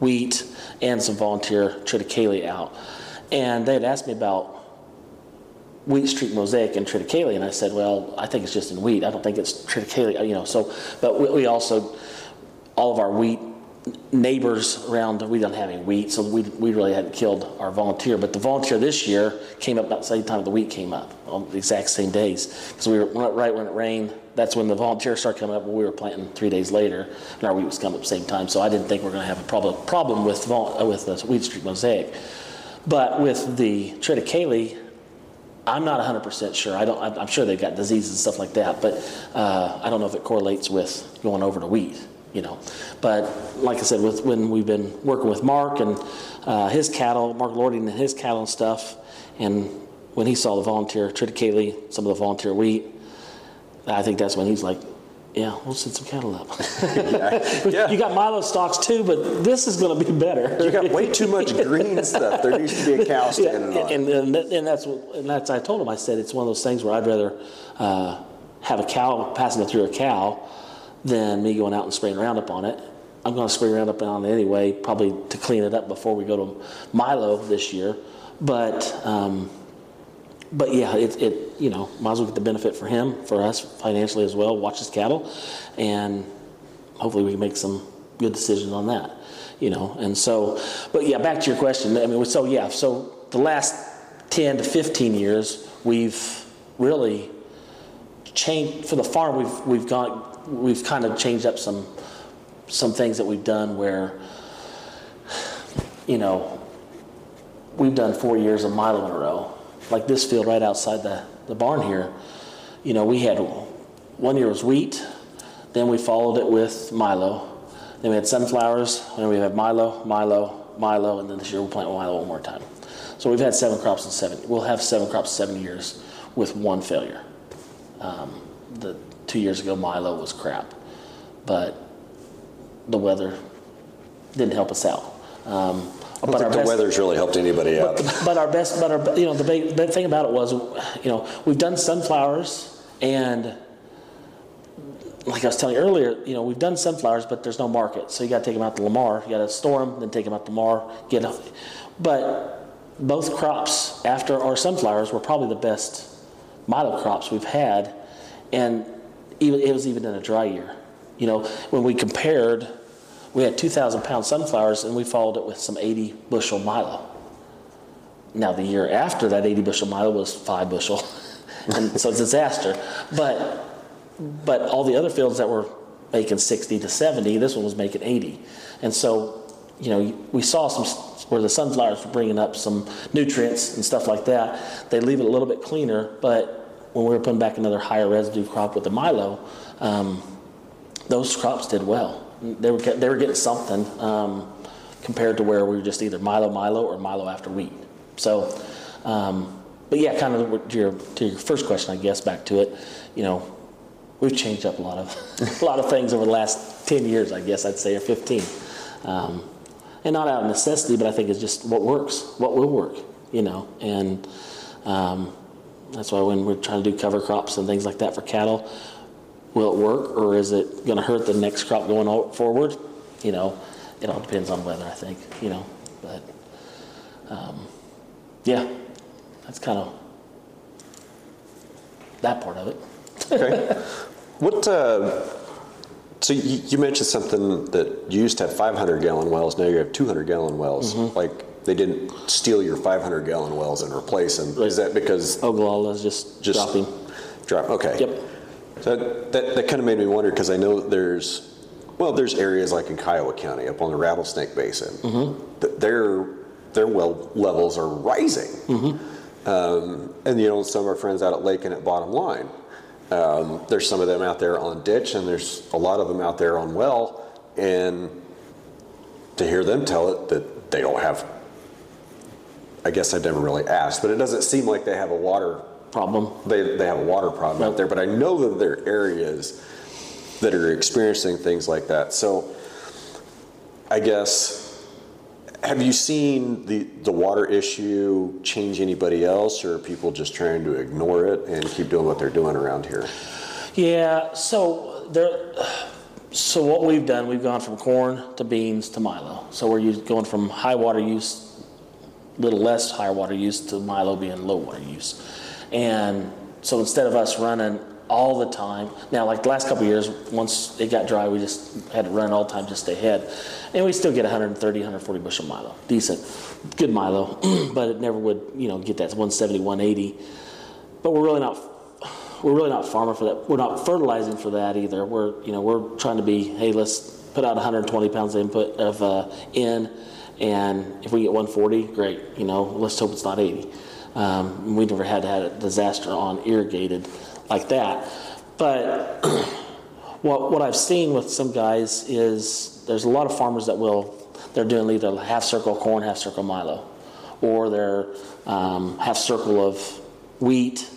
wheat and some volunteer triticale out, and they had asked me about wheat streak mosaic and triticale, and I said, well, I think it's just in wheat. I don't think it's triticale. You know, so but we, we also all of our wheat neighbors around, we don't have any wheat, so we, we really hadn't killed our volunteer. But the volunteer this year came up about the same time the wheat came up, on the exact same days. Because we were right when it rained, that's when the volunteers started coming up, we were planting three days later, and our wheat was coming up the same time. So I didn't think we are going to have a problem, problem with, uh, with the wheat streak mosaic. But with the triticale, I'm not 100% sure. I don't, I'm sure they've got diseases and stuff like that, but uh, I don't know if it correlates with going over to wheat you know. But like I said, with when we've been working with Mark and uh, his cattle, Mark Lording and his cattle and stuff, and when he saw the volunteer triticale, some of the volunteer wheat, I think that's when he's like, yeah, we'll send some cattle up. yeah, yeah. You got Milo stocks too, but this is going to be better. You got way too much green stuff. There needs to be a cow standing yeah. And, and, and, that's what, and that's I told him. I said it's one of those things where I'd rather uh, have a cow passing it through a cow than me going out and spraying Roundup on it. I'm going to spray Roundup on it anyway, probably to clean it up before we go to Milo this year. But um, but yeah, it, it you know might as well get the benefit for him, for us financially as well. Watch his cattle, and hopefully we can make some good decisions on that. You know, and so, but yeah, back to your question. I mean, so yeah, so the last 10 to 15 years, we've really changed for the farm. We've we've gone we've kind of changed up some some things that we've done where you know we've done four years of Milo in a row. Like this field right outside the, the barn here, you know, we had one year was wheat, then we followed it with Milo, then we had sunflowers, and we had Milo, Milo, Milo, and then this year we'll plant Milo one more time. So we've had seven crops in seven. We'll have seven crops seven years with one failure. Um, the two years ago, Milo was crap, but the weather didn't help us out. Um, I don't think the best, weather's really helped anybody out. But, our best, but our, you know, the big, the thing about it was, you know, we've done sunflowers and like I was telling you earlier, you know, we've done sunflowers, but there's no market. So you got to take them out to Lamar. You got to store them, then take them out to Lamar. Get them. But both crops after our sunflowers were probably the best Milo crops we've had, and even, it was even in a dry year. You know, when we compared, we had 2,000 pound sunflowers and we followed it with some 80 bushel Milo. Now, the year after that 80 bushel Milo was five bushel. and so it's a disaster. But, but all the other fields that were making 60 to 70, this one was making 80. And so, you know, we saw some where the sunflowers were bringing up some nutrients and stuff like that. They leave it a little bit cleaner, but when we were putting back another higher residue crop with the Milo, um, those crops did well. They were they were getting something um, compared to where we were just either Milo Milo or Milo after wheat. So, um, but yeah, kind of to your to your first question, I guess back to it, you know, we've changed up a lot of a lot of things over the last ten years, I guess I'd say, or fifteen, um, and not out of necessity, but I think it's just what works, what will work, you know, and. Um, that's why when we're trying to do cover crops and things like that for cattle, will it work or is it going to hurt the next crop going forward? You know, it all depends on weather, I think, you know, but um, yeah, that's kind of that part of it. okay. What, uh, so you, you, mentioned something that you used to have 500 gallon wells, now you have 200 gallon wells. Mm-hmm. Like, they didn't steal your 500 gallon wells and replace them. Is that because Ogallala is just, just dropping? Drop. Okay. Yep. So that, that, that kind of made me wonder because I know there's well there's areas like in Kiowa County up on the Rattlesnake Basin mm-hmm. that their their well levels are rising. Mm-hmm. Um, and you know some of our friends out at Lake and at Bottom Line. Um, there's some of them out there on ditch, and there's a lot of them out there on well. And to hear them tell it that they don't have I guess I've never really asked, but it doesn't seem like they have a water problem. They, they have a water problem out there, but I know that there are areas that are experiencing things like that. So I guess, have you seen the, the water issue change anybody else, or are people just trying to ignore it and keep doing what they're doing around here? Yeah, so there, so what we've done, we've gone from corn to beans to Milo. So we're going from high water use, little less high water use to Milo being low water use. And so instead of us running all the time, now like the last couple years, once it got dry, we just had to run all the time just ahead. And we still get 130, 140 bushel Milo, decent, good Milo, but it never would, you know, get that 170, 180. But we're really not we're really not farming for that. We're not fertilizing for that either. We're, you know, we're trying to be, hey, let's put out 120 pounds of input of uh, in, and if we get 140, great. You know, let's hope it's not 80. Um, we never had had a disaster on irrigated like that. But what what I've seen with some guys is there's a lot of farmers that will they're doing either half circle corn, half circle Milo, or they're um, half circle of wheat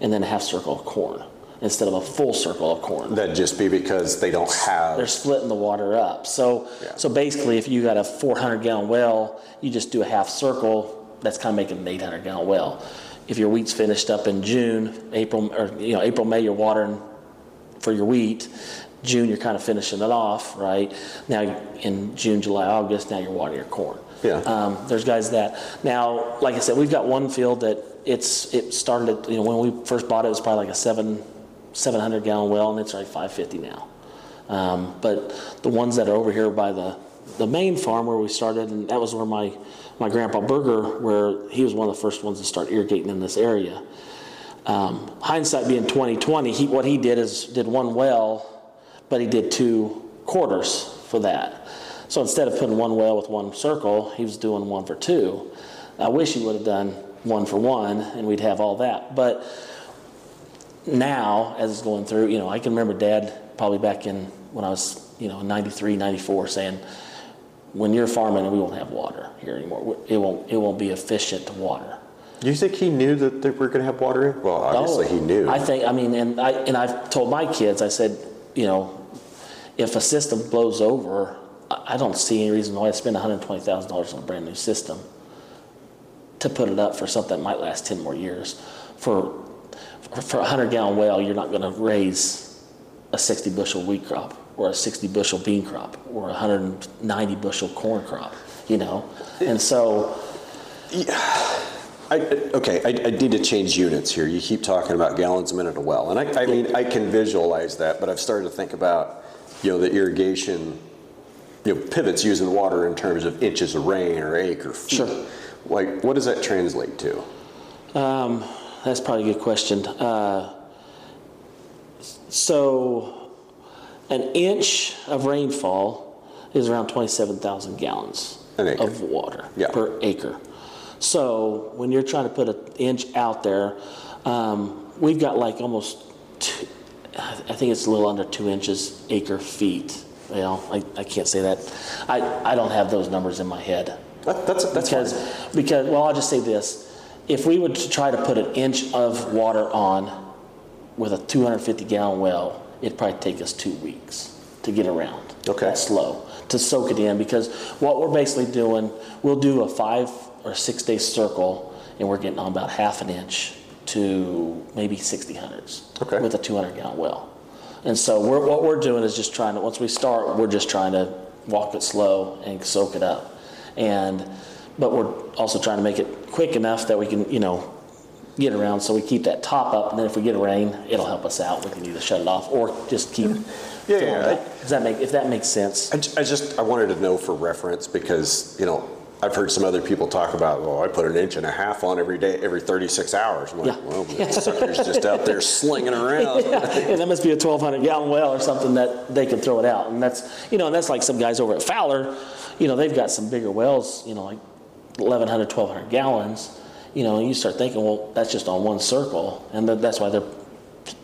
and then a half circle of corn instead of a full circle of corn. That'd just be because they don't have. They're splitting the water up. So, Yeah. so basically, if you got a 400 gallon well, you just do a half circle. That's kind of making an 800 gallon well. If your wheat's finished up in June, April, or you know April, May, you're watering for your wheat. June, you're kind of finishing it off, right? Now in June, July, August, now you're watering your corn. Yeah. Um, there's guys that now, like I said, we've got one field that it's it started. At, you know, when we first bought it, it was probably like a seven 700 gallon well, and it's like 550 now. Um, but the ones that are over here by the the main farm where we started, and that was where my my grandpa Berger, where he was one of the first ones to start irrigating in this area. Um, hindsight being 2020, he, what he did is did one well, but he did two quarters for that. So instead of putting one well with one circle, he was doing one for two. I wish he would have done one for one, and we'd have all that. But now, as it's going through, you know, I can remember Dad probably back in when I was, you know, 93, 94, saying, "When you're farming, we won't have water here anymore. It won't. It won't be efficient to water." Do you think he knew that they were going to have water in? Well, obviously Oh, he knew. Oh, I think. I mean, and I and I've told my kids. I said, you know, if a system blows over, I I don't see any reason why I spend one hundred twenty thousand dollars on a brand new system to put it up for something that might last ten more years. For for a hundred gallon well, you're not going to raise a sixty bushel wheat crop or a sixty bushel bean crop or a hundred and ninety bushel corn crop. You know, and so. I, okay, I, I need to change units here. You keep talking about gallons a minute a well, and I, I mean I can visualize that, but I've started to think about, you know, the irrigation, you know, pivots using water in terms of inches of rain or acre feet. Sure. Like, what does that translate to? Um, that's probably a good question. Uh, so, an inch of rainfall is around 27,000 gallons of water Yeah. per acre. So, when you're trying to put an inch out there, um, we've got like almost, two, I think it's a little under two inches acre feet. Well, I, I can't say that. I, I don't have those numbers in my head That, that's that's because fine. because well I'll just say this if we would try to put an inch of water on with a 250 gallon well it'd probably take us two weeks to get around Okay. that slow to soak it in because what we're basically doing we'll do a five or six day circle and we're getting on about half an inch to maybe 60 hundreds Okay. with a 200 gallon well and so we're, what we're doing is just trying to once we start we're just trying to walk it slow and soak it up and but we're also trying to make it quick enough that we can you know get around so we keep that top up and then if we get a rain it'll help us out we can either shut it off or just keep mm-hmm. Yeah, filling yeah, it does that make if that makes sense I, I just I wanted to know for reference because you know I've heard some other people talk about well I put an inch and a half on every day every 36 hours. I'm like, Yeah. well, that sucker's just out there slinging around. and that must be a 1200 gallon well or something that they can throw it out and that's you know and that's like some guys over at fowler you know they've got some bigger wells you know like 1100 1200 gallons you know you start thinking well that's just on one circle and that's why they're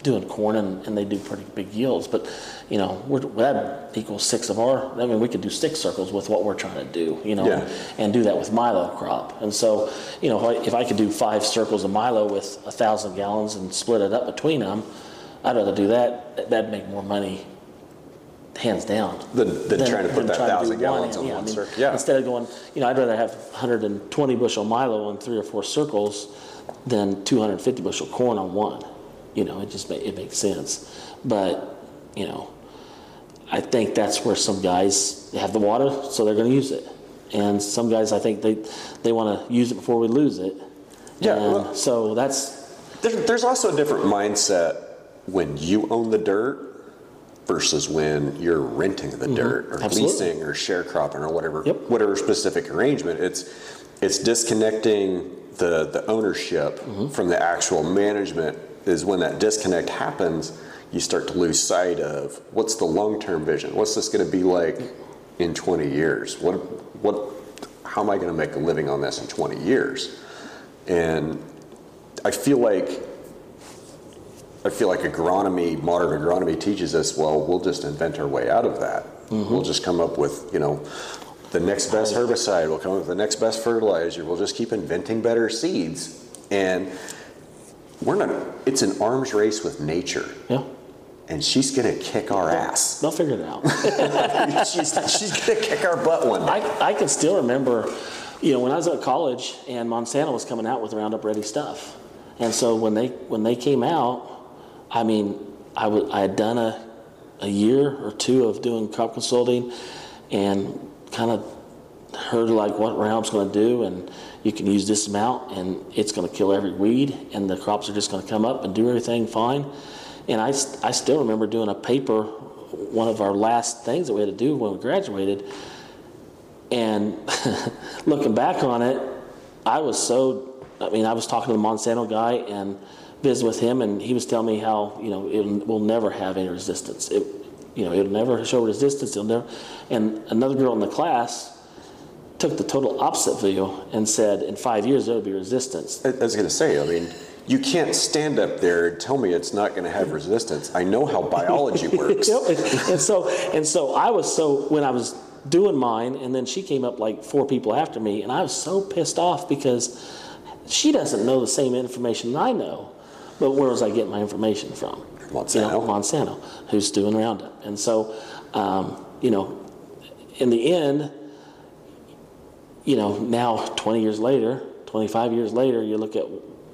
doing corn and, and they do pretty big yields but you know we're, that equals six of our i mean we could do six circles with what we're trying to do you know Yeah. and do that with milo crop and so you know if I, if I could do five circles of milo with a thousand gallons and split it up between them I'd rather do that. That'd make more money hands down. Than- than trying to put than that trying to 1,000 do gallons on yeah, I one mean, circle. Yeah. Instead of going, you know, I'd rather have 120 bushel Milo in three or four circles than 250 bushel corn on one. You know, it just ma- it makes sense. But you know, I think that's where some guys have the water, so they're going to use it, and some guys I think they they want to use it before we lose it. Yeah, And well- so that's There, there's also a different mindset when you own the dirt versus when you're renting the dirt or Mm-hmm. Absolutely. leasing or sharecropping or whatever Yep. whatever specific arrangement. It's it's disconnecting the the ownership Mm-hmm. from the actual management. Is when that disconnect happens, you start to lose sight of what's the long term vision. What's this going to be like in 20 years? What what how am I going to make a living on this in 20 years? And I feel like I feel like agronomy, modern agronomy teaches us, well, we'll just invent our way out of that. Mm-hmm. We'll just come up with, you know, the next best herbicide, we'll come up with the next best fertilizer, we'll just keep inventing better seeds. And we're not, it's an arms race with nature. yeah. And she's gonna kick our ass. They'll figure it out. she's, she's gonna kick our butt one day. I, I can still remember, you know, when I was at college and Monsanto was coming out with Roundup Ready stuff, and so when they when they came out, I mean, I had done a a year or two of doing crop consulting, and kind of heard like what Roundup's going to do, and you can use this amount, and it's going to kill every weed, and the crops are just going to come up and do everything fine. And I, I still remember doing a paper, one of our last things that we had to do when we graduated, and looking back on it, I was so, I mean, I was talking to the Monsanto guy and visiting with him, and he was telling me how, you know, it will never have any resistance. It, you know, it'll never show resistance. It'll never, and another girl in the class took the total opposite view and said, in five years, there'll be resistance. I I was going to say, I mean, you can't stand up there and tell me it's not going to have resistance. I know how biology works. Yep, and, and so and so I was so when I was doing mine, and then she came up like four people after me, and I was so pissed off because she doesn't know the same information that I know. But where was I getting my information from? Monsanto. You know, Monsanto, who's doing Roundup, and so um, you know, in the end, you know, now 20 years later, 25 years later, you look at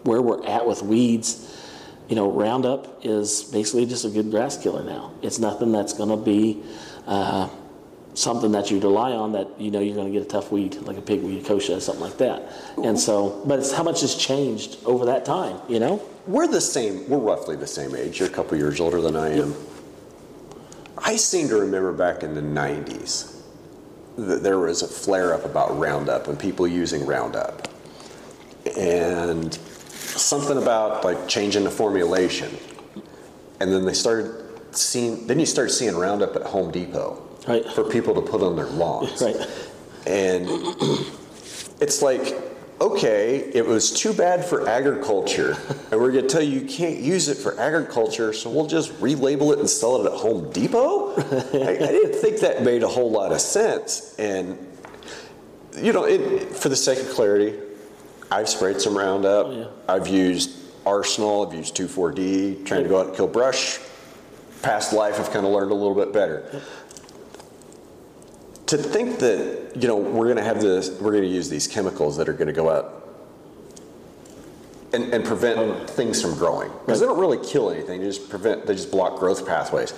where we're at with weeds. You know, Roundup is basically just a good grass killer now. It's nothing that's going to be uh, something that you rely on that you know you're going to get a tough weed like a pigweed, a kochia, something like that. And so, but it's how much has changed over that time. You know, We're the same, we're roughly the same age. You're a couple years older than I am. I seem to remember back in the 90s that there was a flare up about Roundup and people using Roundup. And something about like changing the formulation. And then they started seeing, then you start seeing Roundup at Home Depot Right. for people to put on their lawns. right? And it's like, okay, it was too bad for agriculture, and we're going to tell you you can't use it for agriculture, so we'll just relabel it and sell it at Home Depot? I, I didn't think that made a whole lot of sense. And, you know, it, for the sake of clarity, I've sprayed some Roundup. Oh, yeah. I've used Arsenal, I've used 2,4-D, trying to go out and kill brush. Past life, I've kind of learned a little bit better to think that you know we're going to have this we're going to use these chemicals that are going to go out and, and prevent things from growing because they don't really kill anything they just prevent they just block growth pathways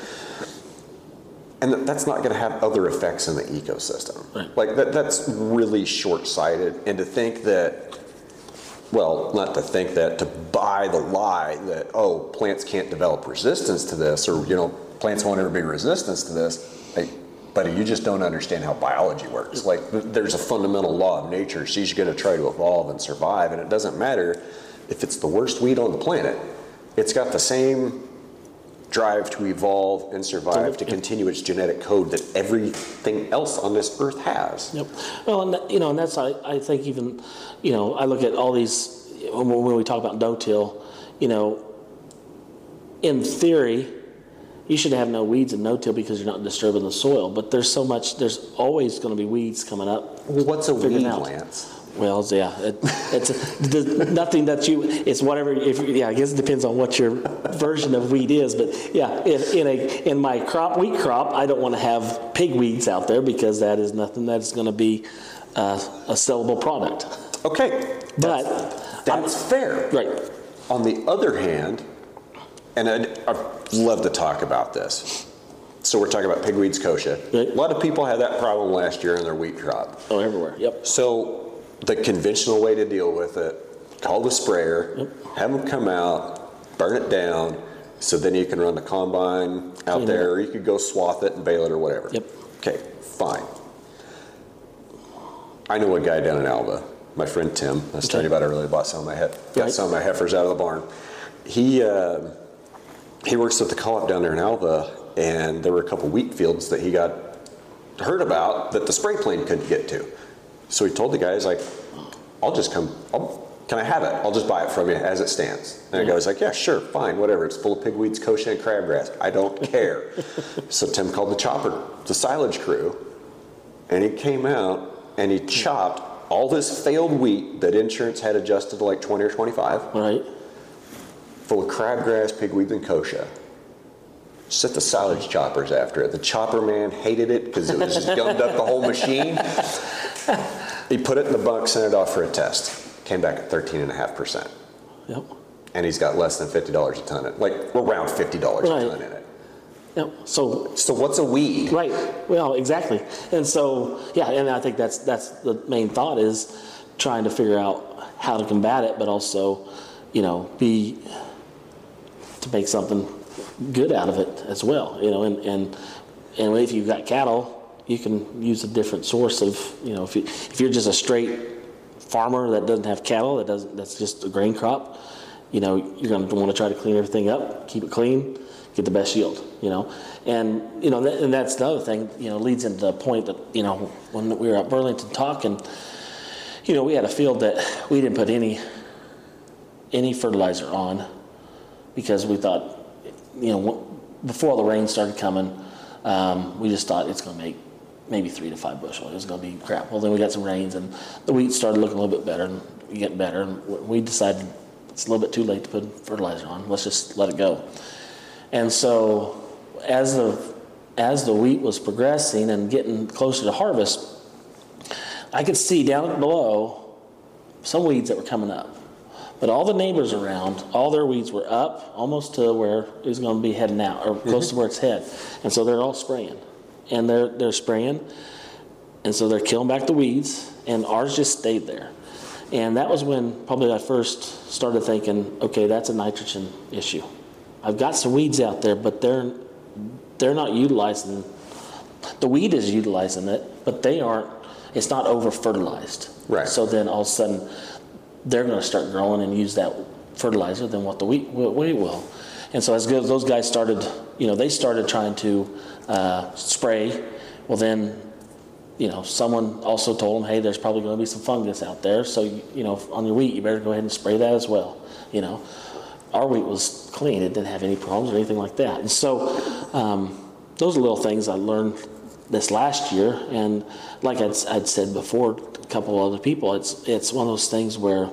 and that's not going to have other effects in the ecosystem Right. like that that's really short-sighted and to think that well, not to think that, to buy the lie that, oh, plants can't develop resistance to this, or, you know, plants won't ever be resistant to this. Like, buddy, you just don't understand how biology works. Like, there's a fundamental law of nature. She's going to try to evolve and survive, and it doesn't matter if it's the worst weed on the planet. It's got the same drive to evolve and survive, to continue its genetic code that everything else on this earth has. Yep. Well, and that, you know, and that's I, I think even, you know, I look at all these when, when we talk about no-till, you know, in theory, you should have no weeds and no-till because you're not disturbing the soil. But there's so much. There's always going to be weeds coming up. Well, what's a weed, out. Lance? Well, yeah, it, it's nothing that you. It's whatever. If yeah, I guess it depends on what your version of weed is. But yeah, in, in a in my crop wheat crop, I don't want to have pig weeds out there because that is nothing that's going to be uh, a sellable product. Okay, But that's fair. right, On the other hand, and I'd, I'd love to talk about this. So we're talking about pigweeds kochia. Right. A lot of people had that problem last year in their wheat crop. oh everywhere. Yep. So the conventional way to deal with it, call the sprayer, have them come out, burn it down, so then you can run the combine out Clean there, or you could go swath it and bale it or whatever. Yep. Okay, fine. I know a guy down in Alva, my friend Tim. I was telling you about earlier. Bought some of my he- got Right. some of my heifers out of the barn. He uh, he works at the co-op down there in Alva, and there were a couple wheat fields that he got heard about that the spray plane couldn't get to. So he told the guys like, "I'll just come. I'll, can I have it? I'll just buy it from you as it stands." And the mm-hmm. guy was like, "Yeah, sure, fine, whatever. It's full of pigweeds, kochia, and crabgrass. I don't care." so Tim called the chopper, the silage crew, and he came out and he hmm. chopped all this failed wheat that insurance had adjusted to like 20 or 25, Right. Full of crabgrass, pigweed, and kochia. Set the silage choppers after it. The chopper man hated it because it was just gummed up the whole machine. He put it in the bunk, sent it off for a test. Came back at 13.5%. Yep. And he's got less than $50 a ton, in, it. like around $50 a ton in it. Yep. So So what's a weed? Right. Well, exactly. And so, yeah, and I think that's that's the main thought is trying to figure out how to combat it, but also, you know, be to make something good out of it as well. You know, and and and if you've got cattle, you can use a different source of, you know, if you if you're just a straight farmer that doesn't have cattle, that doesn't that's just a grain crop, you know, you're going to want to try to clean everything up, keep it clean, get the best yield, you know. And, you know, that, and that's the other thing, you know, leads into the point that, you know, when we were at Burlington talking, you know, we had a field that we didn't put any, any fertilizer on because we thought, you know, before the rain started coming, um, we just thought it's going to make maybe three to five bushel. It was going to be crap. Well, then we got some rains and the wheat started looking a little bit better and getting better. And we decided it's a little bit too late to put fertilizer on. Let's just let it go. And so as the as the wheat was progressing and getting closer to harvest, I could see down below some weeds that were coming up. But all the neighbors around, all their weeds were up almost to where it was going to be heading out, or close to mm-hmm. where it's head. And so they're all spraying. And they're, they're spraying. And so they're killing back the weeds, and ours just stayed there. And that was when probably I first started thinking, okay, that's a nitrogen issue. I've got some weeds out there, but they're they're not utilizing. The weed is utilizing it, but they aren't. It's not over fertilized. Right. So then all of a sudden, they're going to start growing and use that fertilizer than what the wheat, wheat will. And so as good those guys started, you know, they started trying to uh, spray. Well, then, you know, someone also told them, hey, there's probably going to be some fungus out there. So, you know, on your wheat, you better go ahead and spray that as well. You know, our wheat was clean; it didn't have any problems or anything like that. And so, um, those are little things I learned this last year. And like I'd, I'd said before, a couple other people, it's it's one of those things where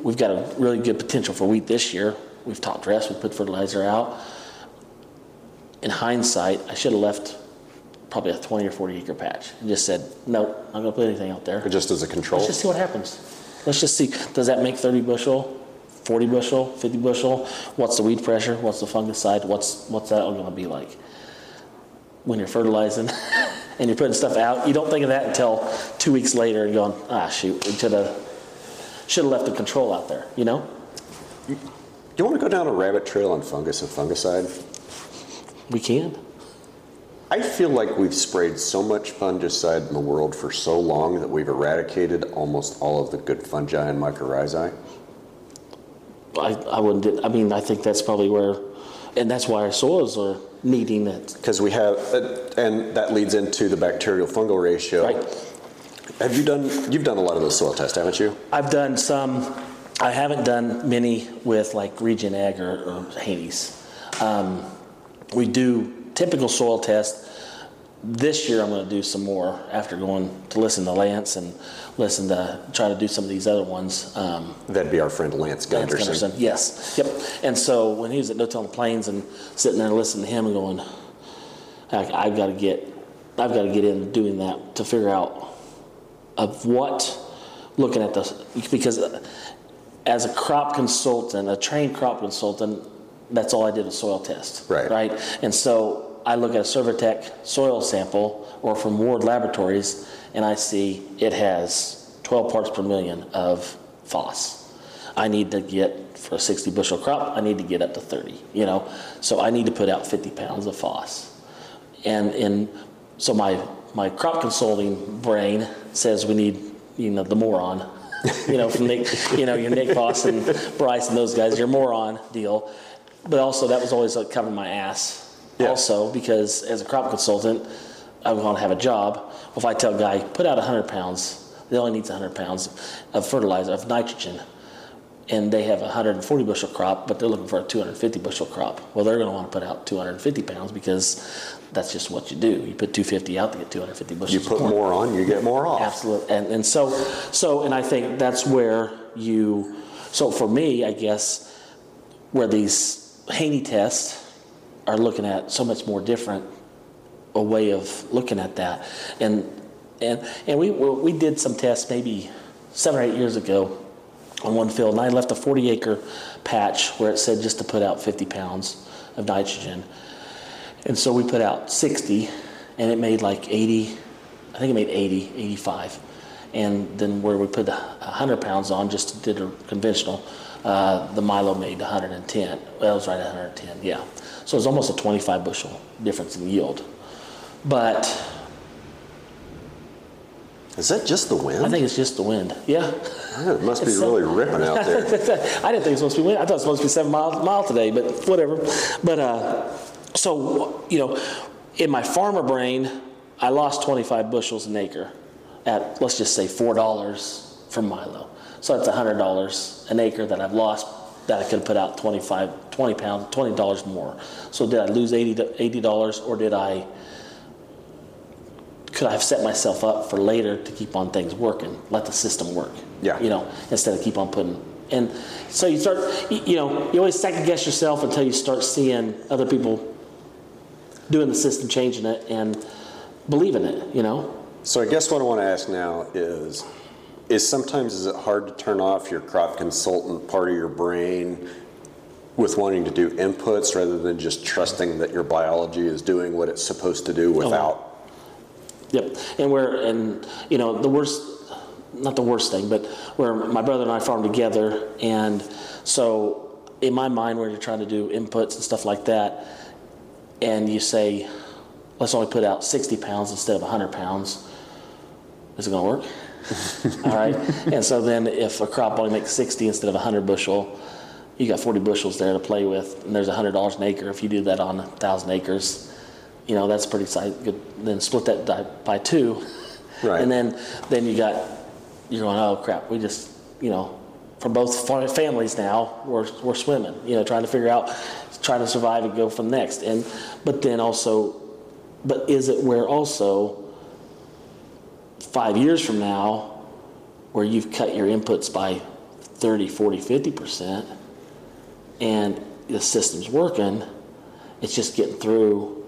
we've got a really good potential for wheat this year. We've talked rest, we put fertilizer out. In hindsight, I should have left probably a 20 or 40 acre patch and just said, nope, I'm not going to put anything out there. Just as a control? Let's just see what happens. Let's just see. Does that make 30 bushel, 40 bushel, 50 bushel? What's the weed pressure? What's the fungicide? What's what's that all going to be like? When you're fertilizing and you're putting stuff out, you don't think of that until two weeks later and going, ah, shoot, we should have should have left the control out there. You know? You want to go down a rabbit trail on fungus and fungicide? We can. I feel like we've sprayed so much fungicide in the world for so long that we've eradicated almost all of the good fungi and mycorrhizae. I, I wouldn't. I mean, I think that's probably where, and that's why our soils are needing it. Because we have, uh, and that leads into the bacterial fungal ratio. Right. Have you done, you've done a lot of those soil tests, haven't you? I've done some. I haven't done many with like Regen Ag or, or Haney's. Um, we do typical soil tests. This year I'm going to do some more after going to listen to Lance and listen to try to do some of these other ones. Um, That'd be our friend Lance Lance Gunderson. Gunderson, yes, yep. And so when he was at No-Till on the Plains and sitting there listening to him and going, I, I've got to get, I've got to get in doing that to figure out of what, looking at the, because as a crop consultant, a trained crop consultant, that's all I did was soil test. Right. Right. And so I look at a Servi-Tech soil sample or from Ward Laboratories, and I see it has 12 parts per million of phos. I need to get for a 60 bushel crop, I need to get up to 30. You know, so I need to put out 50 pounds of phos. And in so my my crop consulting brain says we need you know the moron, you know from Nick you know your Nick Voss and Bryce and those guys your moron deal, but also that was always like covering my ass. Yeah. Also because as a crop consultant, I'm going to have a job. If I tell a guy put out 100 pounds, they only needs 100 pounds of fertilizer of nitrogen and they have a 140 bushel crop, but they're looking for a 250 bushel crop. Well, they're going to want to put out 250 pounds because that's just what you do. You put 250 out to get 250 bushels. You put more on, you get more off. Absolutely, and and so so, and I think that's where you. So for me, I guess where these Haney tests are looking at so much more different a way of looking at that, and and and we we did some tests maybe seven or eight years ago on one field, and I left a 40 acre patch where it said just to put out 50 pounds of nitrogen. And so we put out 60, and it made like 80, I think it made 80, 85. And then where we put the 100 pounds on, just did a conventional, uh, the Milo made 110. Well, it was right at 110, yeah. So it's almost a 25 bushel difference in yield. But Is that just the wind? I think it's just the wind, yeah. it must be it's so- really ripping out there. I didn't think it was supposed to be wind. I thought it was supposed to be seven miles mile today, but whatever. But uh, so you know, in my farmer brain, I lost 25 bushels an acre at let's just say four dollars from Milo. So that's hundred dollars an acre that I've lost that I could have put out 25, 20 pounds, twenty dollars more. So did I lose 80 dollars or did I? Could I have set myself up for later to keep on things working, let the system work? Yeah. You know, instead of keep on putting. And so you start, you know, you always second guess yourself until you start seeing other people doing the system, changing it, and believing it. You know. So I guess what I want to ask now is, is sometimes is it hard to turn off your crop consultant part of your brain with wanting to do inputs rather than just trusting that your biology is doing what it's supposed to do without? Yep. And where, and you know, the worst, not the worst thing, but where my brother and I farm together, and so in my mind, where you're trying to do inputs and stuff like that, and you say, let's only put out 60 pounds instead of 100 pounds, is it going to work? All right. And so then if a crop only makes 60 instead of 100 bushel, you got 40 bushels there to play with, and there's $100 an acre. If you do that on 1,000 acres, you know, that's pretty good. Then split that by two. Right. And then, then you got, you're going, oh crap, we just, you know, for both families now, we're, we're swimming, you know, trying to figure out, trying to survive and go from next. And, but then also, but is it where also five years from now, where you've cut your inputs by 30, 40, 50%, and the system's working, it's just getting through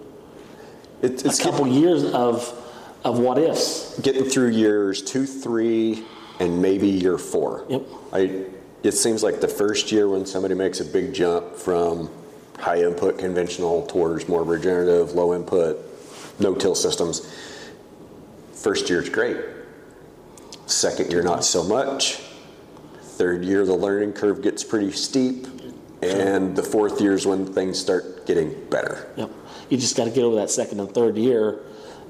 It- a It's couple years of, of what ifs. getting through years two, three, and maybe year four. Yep. I, it seems like the first year when somebody makes a big jump from high input conventional towards more regenerative, low input, no till systems, first year's great. Second year, not so much. Third year, the learning curve gets pretty steep. And the fourth year is when things start getting better. Yep. You just got to get over that second and third year.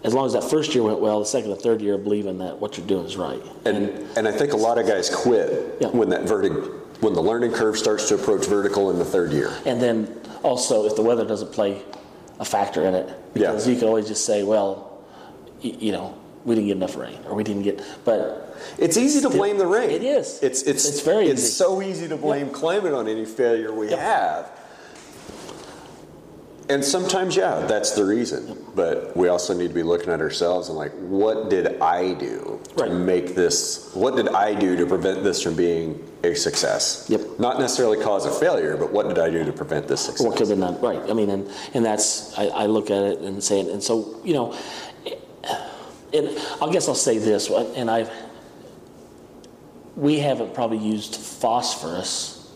As long as that first year went well, the second and third year believing that what you're doing is right. And, and I think a lot of guys quit Yeah. when that vertic, when the learning curve starts to approach vertical in the third year. And then also, if the weather doesn't play a factor in it, Yeah. because you can always just say, well, y- you know, we didn't get enough rain, or we didn't get, but It's easy to Still- blame the rain. It is. It's it's It's very it's easy. so easy to blame climate on any failure we Yep. have. And sometimes, yeah, that's the reason. But we also need to be looking at ourselves and like, what did I do to Right. make this? What did I do to prevent this from being a success? Yep. Not necessarily cause a failure, but what did I do to prevent this success? What could have been done, right, I mean, and, and that's, I, I look at it and say, and so, you know, and I guess I'll say this, and I've, we haven't probably used phosphorus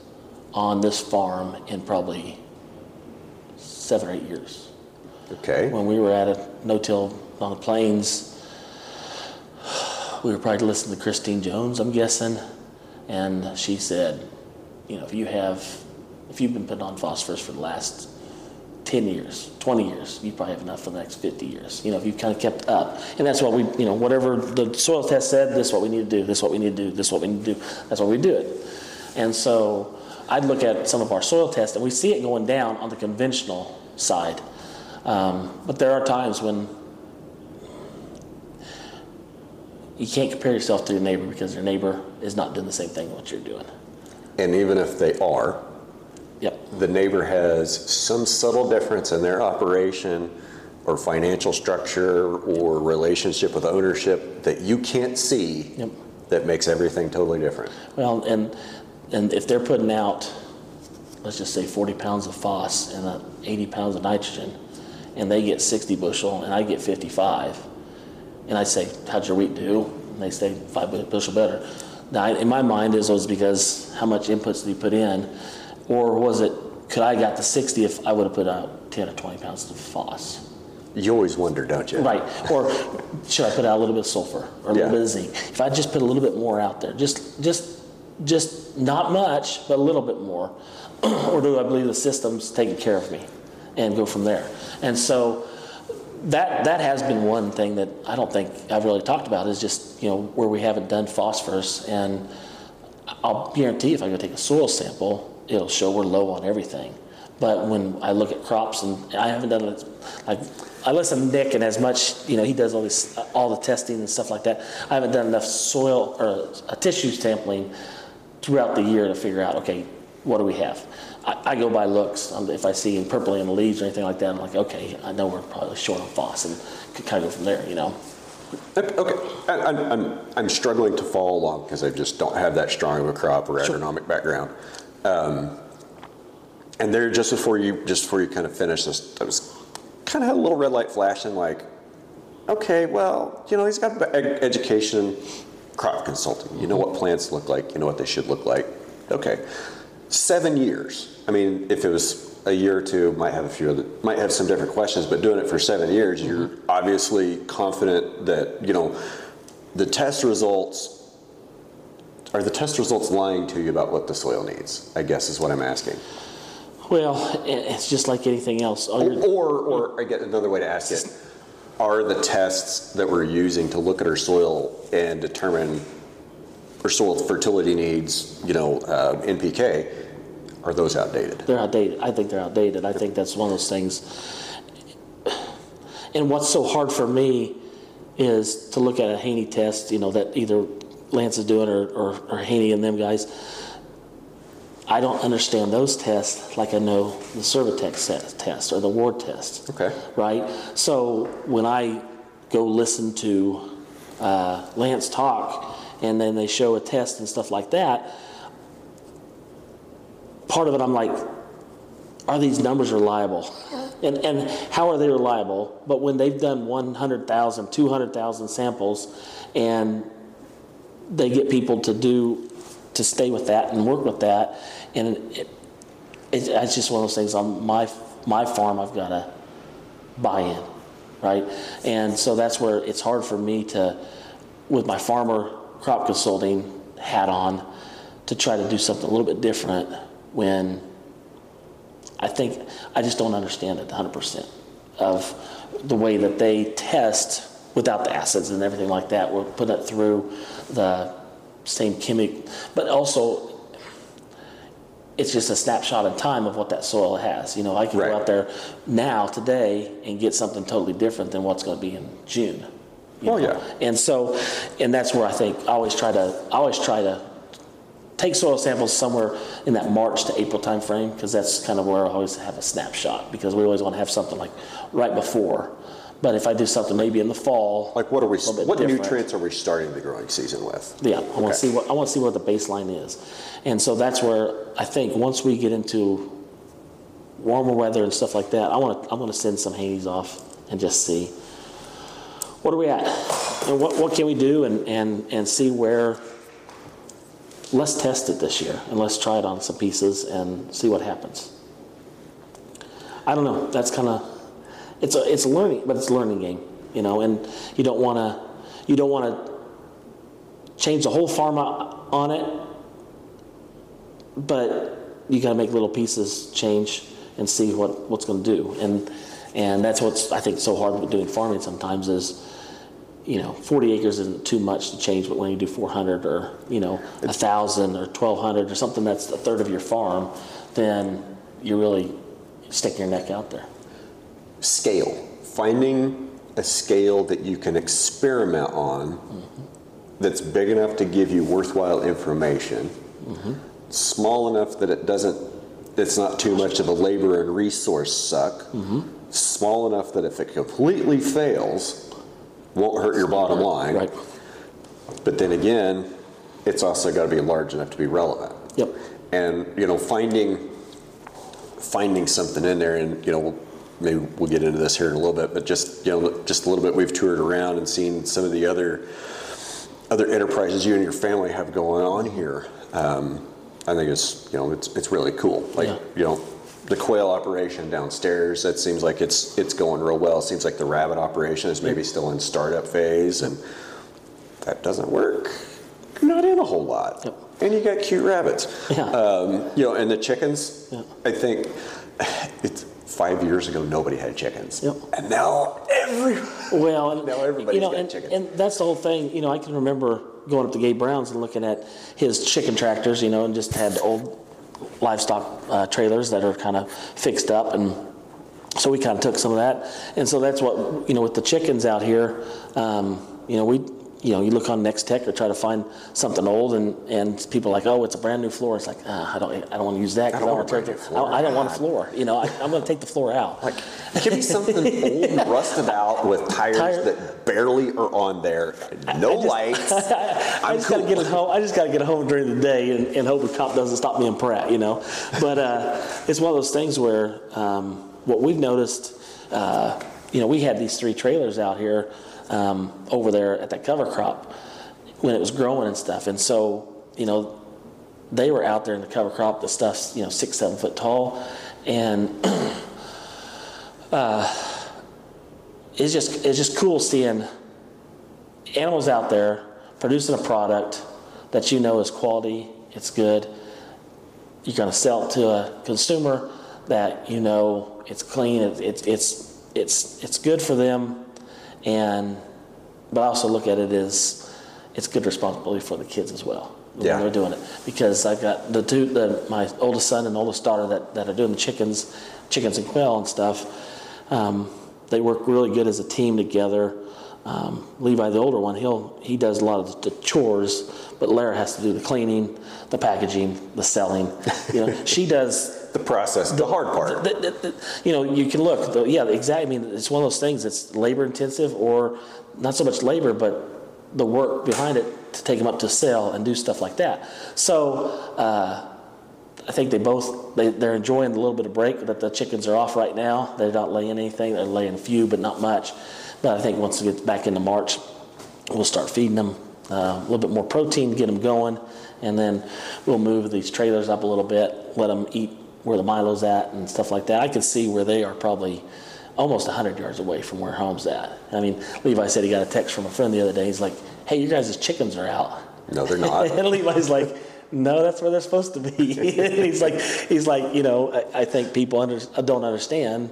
on this farm in probably seven or eight years. Okay. When we were at a no-till on the plains, we were probably listening to Christine Jones, I'm guessing, and she said, you know, if you have, if you've been putting on phosphorus for the last 10 years, 20 years, you probably have enough for the next 50 years. You know, if you've kind of kept up. And that's what we, you know, whatever the soil test said, this is what we need to do, this is what we need to do, this is what we need to do, that's what we do it. And so I'd look at some of our soil tests and we see it going down on the conventional side. Um, but there are times when you can't compare yourself to your neighbor because your neighbor is not doing the same thing what you're doing. And even if they are, Yep. the neighbor has some subtle difference in their operation or financial structure or relationship with ownership that you can't see Yep. that makes everything totally different. Well, and and if they're putting out, let's just say 40 pounds of phos and uh, 80 pounds of nitrogen, and they get 60 bushel and I get 55, and I say, how'd your wheat do? And they say five bushel better. Now, in my mind, is was because how much inputs did you put in, or was it could I got the 60 if I would have put out 10 or 20 pounds of phos? You always wonder, don't you? Right. Or should I put out a little bit of sulfur or a little bit of zinc? If I just put a little bit more out there, just just just not much, but a little bit more, or do I believe the system's taking care of me, and go from there? And so that that has been one thing that I don't think I've really talked about is just you know where we haven't done phosphorus, and I'll guarantee if I go take a soil sample, it'll show we're low on everything. But when I look at crops, and I haven't done it, like I listen to Nick, and as much you know, he does all this, all the testing and stuff like that. I haven't done enough soil or uh, tissue sampling throughout the year to figure out, okay, what do we have? I, I go by looks. Um, If I see in purple in the leaves or anything like that, I'm like, okay, I know we're probably short on phos, and could kind of go from there, you know. Okay, I- I'm, I'm, I'm struggling to follow along because I just don't have that strong of a crop or agronomic background. Um, And there, just before you, just before you kind of finish this, I was, kind of had a little red light flashing like, okay, well, you know, he's got education, crop consulting. You know what plants look like, you know what they should look like. Okay, seven years. I mean, if it was a year or two, might have a few other, might have some different questions, but doing it for seven years, you're obviously confident that, you know, the test results, are the test results lying to you about what the soil needs? I guess is what I'm asking. Well, it's just like anything else. Or, or, or I get another way to ask it. Are the tests that we're using to look at our soil and determine our soil fertility needs, you know, uh, NPK, are those outdated? They're outdated. I think they're outdated. I think that's one of those things. And what's so hard for me is to look at a Haney test, you know, that either Lance is doing or, or, or Haney and them guys. I don't understand those tests like I know the Servi-Tech's test or the Ward test. Okay. Right? So when I go listen to uh, Lance talk and then they show a test and stuff like that, part of it I'm like, are these numbers reliable? And, and how are they reliable? But when they've done 100,000, 200,000 samples and they get people to do, to stay with that and work with that, and it, it, it's just one of those things on my, my farm, I've got to buy in, right? And so that's where it's hard for me to, with my farmer crop consulting hat on, to try to do something a little bit different when I think I just don't understand it 100% of the way that they test without the acids and everything like that. We're putting it through the same chemic, but also it's just a snapshot in time of what that soil has. You know, I can Right. go out there now, today, and get something totally different than what's going to be in June. Oh, know? yeah. And so, and that's where I think I always try to, I always try to take soil samples somewhere in that March to April timeframe because that's kind of where I always have a snapshot because we always want to have something like right before. But if I do something maybe in the fall, Like what are we, a little bit what different. nutrients are we starting the growing season with? Yeah, I want Okay. to see what I want to see what the baseline is, and so that's where I think once we get into warmer weather and stuff like that, I want to I want to send some Haney's off and just see what are we at and what what can we do and and and see where. Let's test it this year and let's try it on some pieces and see what happens. I don't know. That's kind of it's a it's a learning, but it's a learning game, you know. And you don't want to you don't want to change the whole farm on it, but you got to make little pieces change and see what, what's going to do. And and that's what's I think so hard with doing farming sometimes is, you know, 40 acres isn't too much to change, but when you do 400 or you know a thousand or 1,200 or something that's a third of your farm, then you're really sticking your neck out there. Scale, finding a scale that you can experiment on that's big enough to give you worthwhile information, small enough that it doesn't, it's not too much of a labor and resource suck, small enough that if it completely fails, won't hurt your bottom line. Right. But then again, it's also got to be large enough to be relevant. Yep. And you know, finding finding something in there, and you know, maybe we'll get into this here in a little bit, but just you know, just a little bit. We've toured around and seen some of the other other enterprises you and your family have going on here. Um, I think it's you know, it's it's really cool. Like Yeah. you know. The quail operation downstairs, that seems like it's it's going real well. It seems like the rabbit operation is maybe still in startup phase, and that doesn't work. You're not in a whole lot. Yep. And you got cute rabbits. Yeah. Um, you know, and the chickens, Yeah. I think it's five years ago, nobody had chickens. Yep. And now every, Well, and, Now everybody's you know, got and, chickens. and that's the whole thing. You know, I can remember going up to Gabe Brown's and looking at his chicken tractors. You know, and just had old livestock uh, trailers that are kind of fixed up, and so we kind of took some of that. And so that's what you know with the chickens out here. Um, you know, we. You know, you look on Nex-Tech or try to find something old, and, and people are like, oh, it's a brand new floor. It's like, ah, I don't, I don't want to use that. I don't wanna want a brand new the- floor. I, I don't want a floor. You know, I, I'm going to take the floor out. like, give me something old and rusted out with tires Tire- that barely are on there, no lights. I I'm just gotta get it home. I just gotta get it home during the day and, and hope the cop doesn't stop me in Pratt, you know. But uh, it's one of those things where um, what we've noticed, uh, you know, we had these three trailers out here um, over there at that cover crop when it was growing and stuff, and so you know they were out there in the cover crop. The stuff's you know six seven foot tall, and it's just it's just cool seeing animals out there producing a product that you know is quality, it's good. You're going to sell it to a consumer that you know it's clean, it's it's it's it's, it's good for them, and but I also look at it as it's good responsibility for the kids as well when Yeah. they're doing it because I've got the two the my oldest son and oldest daughter that, that are doing the chickens, chickens and quail and stuff. Um, they work really good as a team together. Um, Levi, the older one, he'll he does a lot of the chores, but Lara has to do the cleaning, the packaging, the selling. You know, she does The process, the hard part. the- the- the- you know, you can look. Yeah, exactly. I mean, it's one of those things. It's labor intensive, or not so much labor, but the work behind it to take them up to sell and do stuff like that. So uh, I think they both they, they're enjoying the little bit of break that the chickens are off right now. They're not laying anything. They're laying a few, but not much. But I think once we get back into March, we'll start feeding them uh, a little bit more protein, get them going, and then we'll move these trailers up a little bit, let them eat where the Milo's at and stuff like that. I can see where they are probably almost 100 yards away from where home's at. I mean, Levi said he got a text from a friend the other day. He's like, "Hey, you guys' chickens are out." No, they're not. and Levi's like, "No, that's where they're supposed to be." he's like, he's like, you know, I, I think people under, don't understand.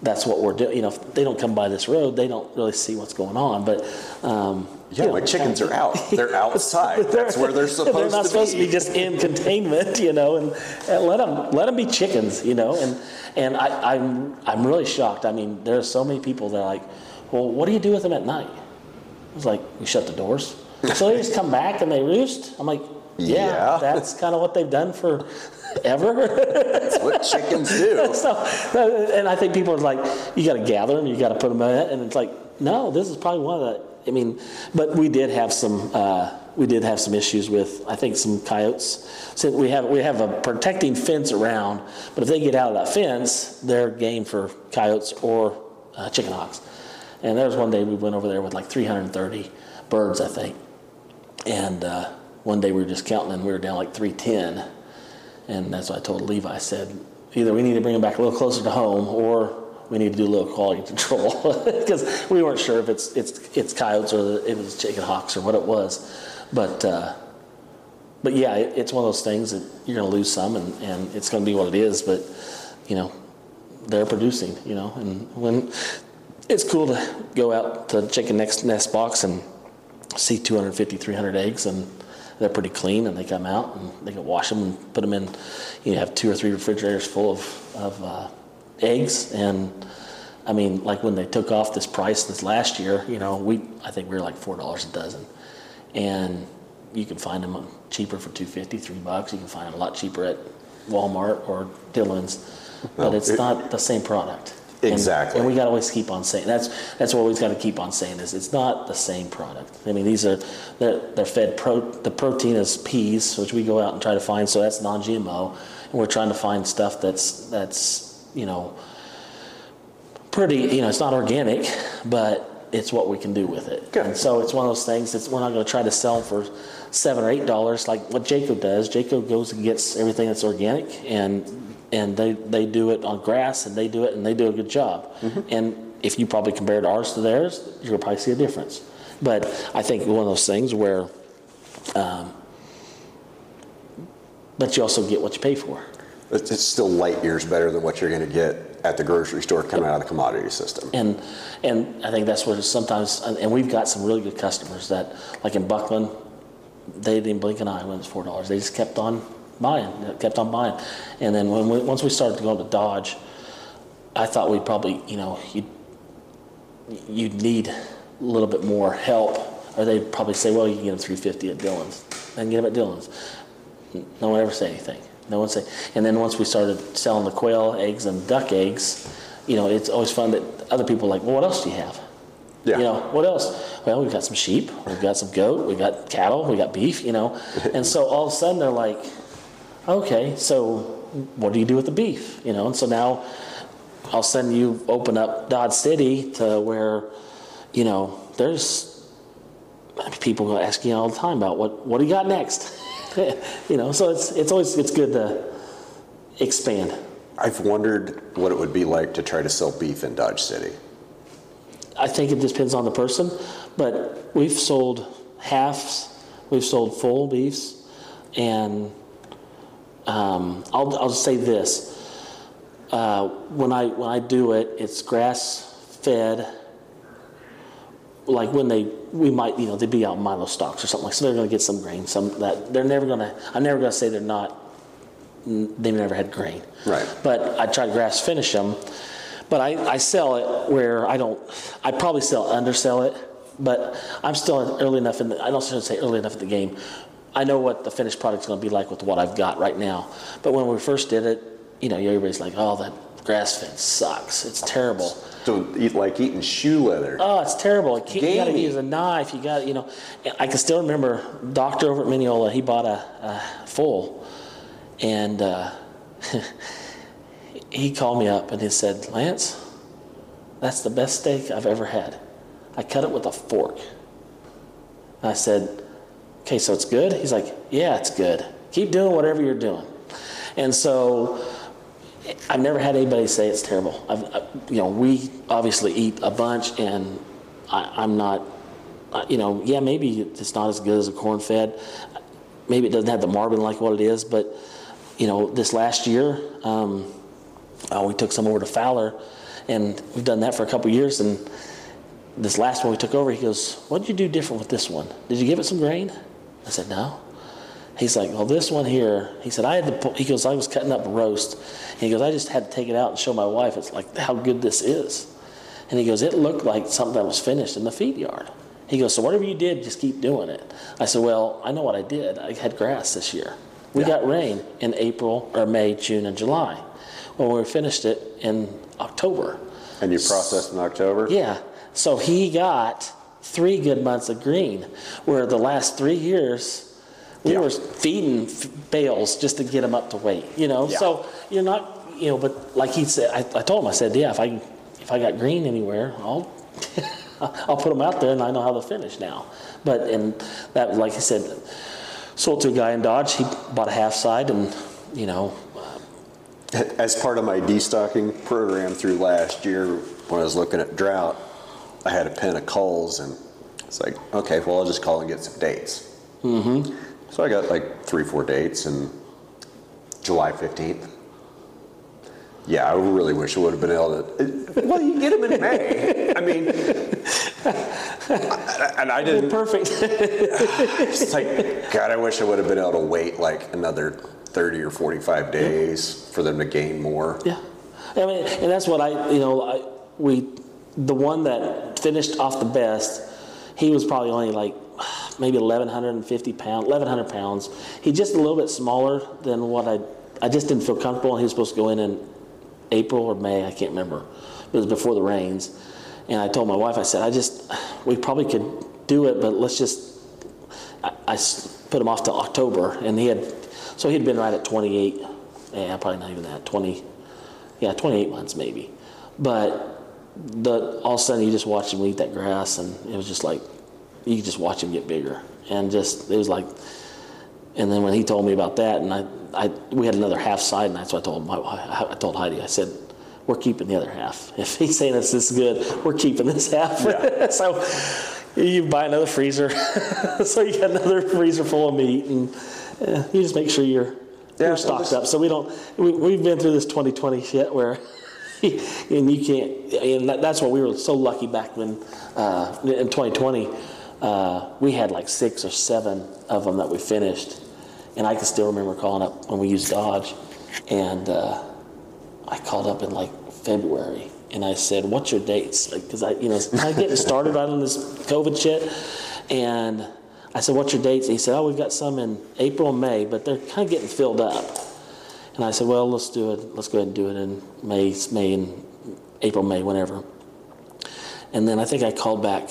That's what we're doing. You know, if they don't come by this road, they don't really see what's going on. But um, Yeah, you know, my chickens are out. They're outside. That's where they're supposed to be. they're not to supposed be. to be just in containment, you know, and, and let them let them be chickens, you know. And and I, I'm I'm really shocked. I mean, there are so many people that are like, well, what do you do with them at night? I was like, you shut the doors. so they just come back and they roost. I'm like, yeah, Yeah. that's kind of what they've done for ever. That's what chickens do. so, and I think people are like, you got to gather them, you got to put them in and it's like, no, this is probably one of the. I mean, but we did have some. Uh, we did have some issues with, I think, some coyotes. So we have we have a protecting fence around, but if they get out of that fence, they're game for coyotes or uh, chicken hawks. And there was one day we went over there with like 330 birds, I think. And uh, one day we were just counting, and we were down like 310. And that's what I told Levi. I said, either we need to bring them back a little closer to home, or we need to do a little quality control because we weren't sure if it's it's it's coyotes or it was chicken hawks or what it was. But uh, but yeah, it, it's one of those things that you're going to lose some, and, and it's going to be what it is. But you know, they're producing. You know, and when it's cool to go out to chicken nest nest box and see 250, 300 eggs, and they're pretty clean, and they come out and they can wash them and put them in. You know, have two or three refrigerators full of of uh, eggs, and I mean, like when they took off this price this last year, you know, we I think we were like four dollars a dozen, and you can find them cheaper for 250 three bucks. You can find them a lot cheaper at Walmart or Dillon's, but Well, it's it- not the same product. Exactly. And, we got to always keep on saying that's that's what we always got to keep on saying is it's not the same product. I mean, these are they're, they're fed pro. The protein is peas, which we go out and try to find. So that's non-GMO, and we're trying to find stuff that's that's you know pretty. You know, it's not organic, but it's what we can do with it. Good. And so it's one of those things. It's we're not going to try to sell for seven or eight dollars like what Jacob does. Jacob goes and gets everything that's organic, and and they they do it on grass, and they do it, and they do a good job. And if you probably compared ours to theirs, you'll probably see a difference. But I think one of those things where, um, but you also get what you pay for. It's, still light years better than what you're going to get at the grocery store coming out of the commodity system. And and I think that's where sometimes, and we've got some really good customers that, like in Bucklin, they didn't blink an eye when it was four dollars. They just kept on buying, kept on buying. And then when we, once we started to go to Dodge, I thought we'd probably, you know, you'd you'd need a little bit more help, or they'd probably say, well, you can get them 350 at Dillon's, and get them at Dillon's. No one ever say anything. No one say. And then once we started selling the quail eggs and duck eggs, you know, it's always fun that other people are like, well, what else do you have? Yeah. You know, what else? Well, we've got some sheep, we've got some goat, we've got cattle, we've got beef, you know. And so all of a sudden they're like, okay, so what do you do with the beef? You know, and so now all of a sudden you open up Dodge City to where, you know, there's people going to ask you all the time about what what do you got next? you know, so it's it's always it's good to expand. I've wondered what it would be like to try to sell beef in Dodge City. I think it depends on the person, but we've sold halves, we've sold full beefs, and um, I'll, I'll say this: uh, when I when I do it, it's grass fed. Like when they, we might, you know, they'd be out in Milo stocks or something like. So they're going to get some grain. Some that they're never going to. I'm never going to say they're not. They've never had grain. Right. But I try to grass finish them. But I, I sell it where I don't. I probably sell undersell it, but I'm still early enough in. The, I don't shouldn't say early enough in the game. I know what the finished product's going to be like with what I've got right now. But when we first did it, you know, everybody's like, "Oh, that grass fed sucks. It's terrible." Don't eat like eating shoe leather. Oh, it's terrible. You, you got to use a knife. You got, you know. I can still remember doctor over at Minneola. He bought a, a full, and uh, he called me up and he said, "Lance, that's the best steak I've ever had. I cut it with a fork." And I said, "Okay, so it's good." He's like, "Yeah, it's good. Keep doing whatever you're doing." And so I've never had anybody say it's terrible. I've, I, you know, we obviously eat a bunch, and I, I'm not, you know, yeah, maybe it's not as good as a corn fed. Maybe it doesn't have the marbling like what it is, but you know, this last year, um, uh, we took some over to Fowler, and we've done that for a couple years. And this last one we took over, he goes, "What did you do different with this one? Did you give it some grain?" I said, "No." He's like, well, this one here. He said, I had. Pull, he goes, I was cutting up roast. He goes, I just had to take it out and show my wife. It's like how good this is. And he goes, it looked like something that was finished in the feed yard. He goes, so whatever you did, just keep doing it. I said, well, I know what I did. I had grass this year. We Yeah. got rain in April or May, June, and July. Well, we finished it in October. And you processed in October? Yeah. So he got three good months of green, where the last three years we Yeah. were feeding f- bales just to get them up to weight. You know, Yeah. so you're not, you know, but like he said, I, I told him, I said, yeah, if I if I got green anywhere, I'll I'll put them out there, and I know how to finish now. But and that, like I said, sold to a guy in Dodge. He bought a half side, and you know, As part of my destocking program through last year, when I was looking at drought, I had a pen of culls, and it's like, okay, well, I'll just call and get some dates. Mm-hmm. So I got like three, four dates, and July 15th. Yeah, I really wish I would have been able to. Well, you get them in May. I mean, and I didn't. perfect. It's like, God, I wish I would have been able to wait like another 30 or 45 days for them to gain more. Yeah, I mean, and that's what I, you know, I, we, the one that finished off the best, he was probably only like maybe 1,150 pounds, 1,100 pounds. He's just a little bit smaller than what I, I just didn't feel comfortable. He was supposed to go in in April or May, I can't remember. It was before the rains. And I told my wife, I said, I just, we probably could do it, but let's just, I put him off to October. And he had, so he'd been right at 28, yeah, probably not even that, 20, yeah, 28 months maybe. But the, all of a sudden you just watch him eat that grass and it was just like, you could just watch him get bigger. And just, it was like, and then when he told me about that, and I, I we had another half side, and that's what I told my, I told Heidi. I said, "We're keeping the other half. If he's saying it's this good, we're keeping this half." so you buy another freezer, so you got another freezer full of meat, and uh, you just make sure you're Yeah, you're stocked up. So we don't. We, we've been through this 2020 shit where. and you can't, and that, that's what we were so lucky back when, uh, in 2020, uh, we had like six or seven of them that we finished. And I can still remember calling up when we used Dodge. And uh, I called up in like February and I said, What's your dates? Because I, you know, of getting started right on this COVID shit. And I said, What's your dates? And he said, Oh, we've got some in April and May, but they're kind of getting filled up. And I said, Well, let's do it. Let's go ahead and do it in May, May and April, May, whenever. And then I think I called back.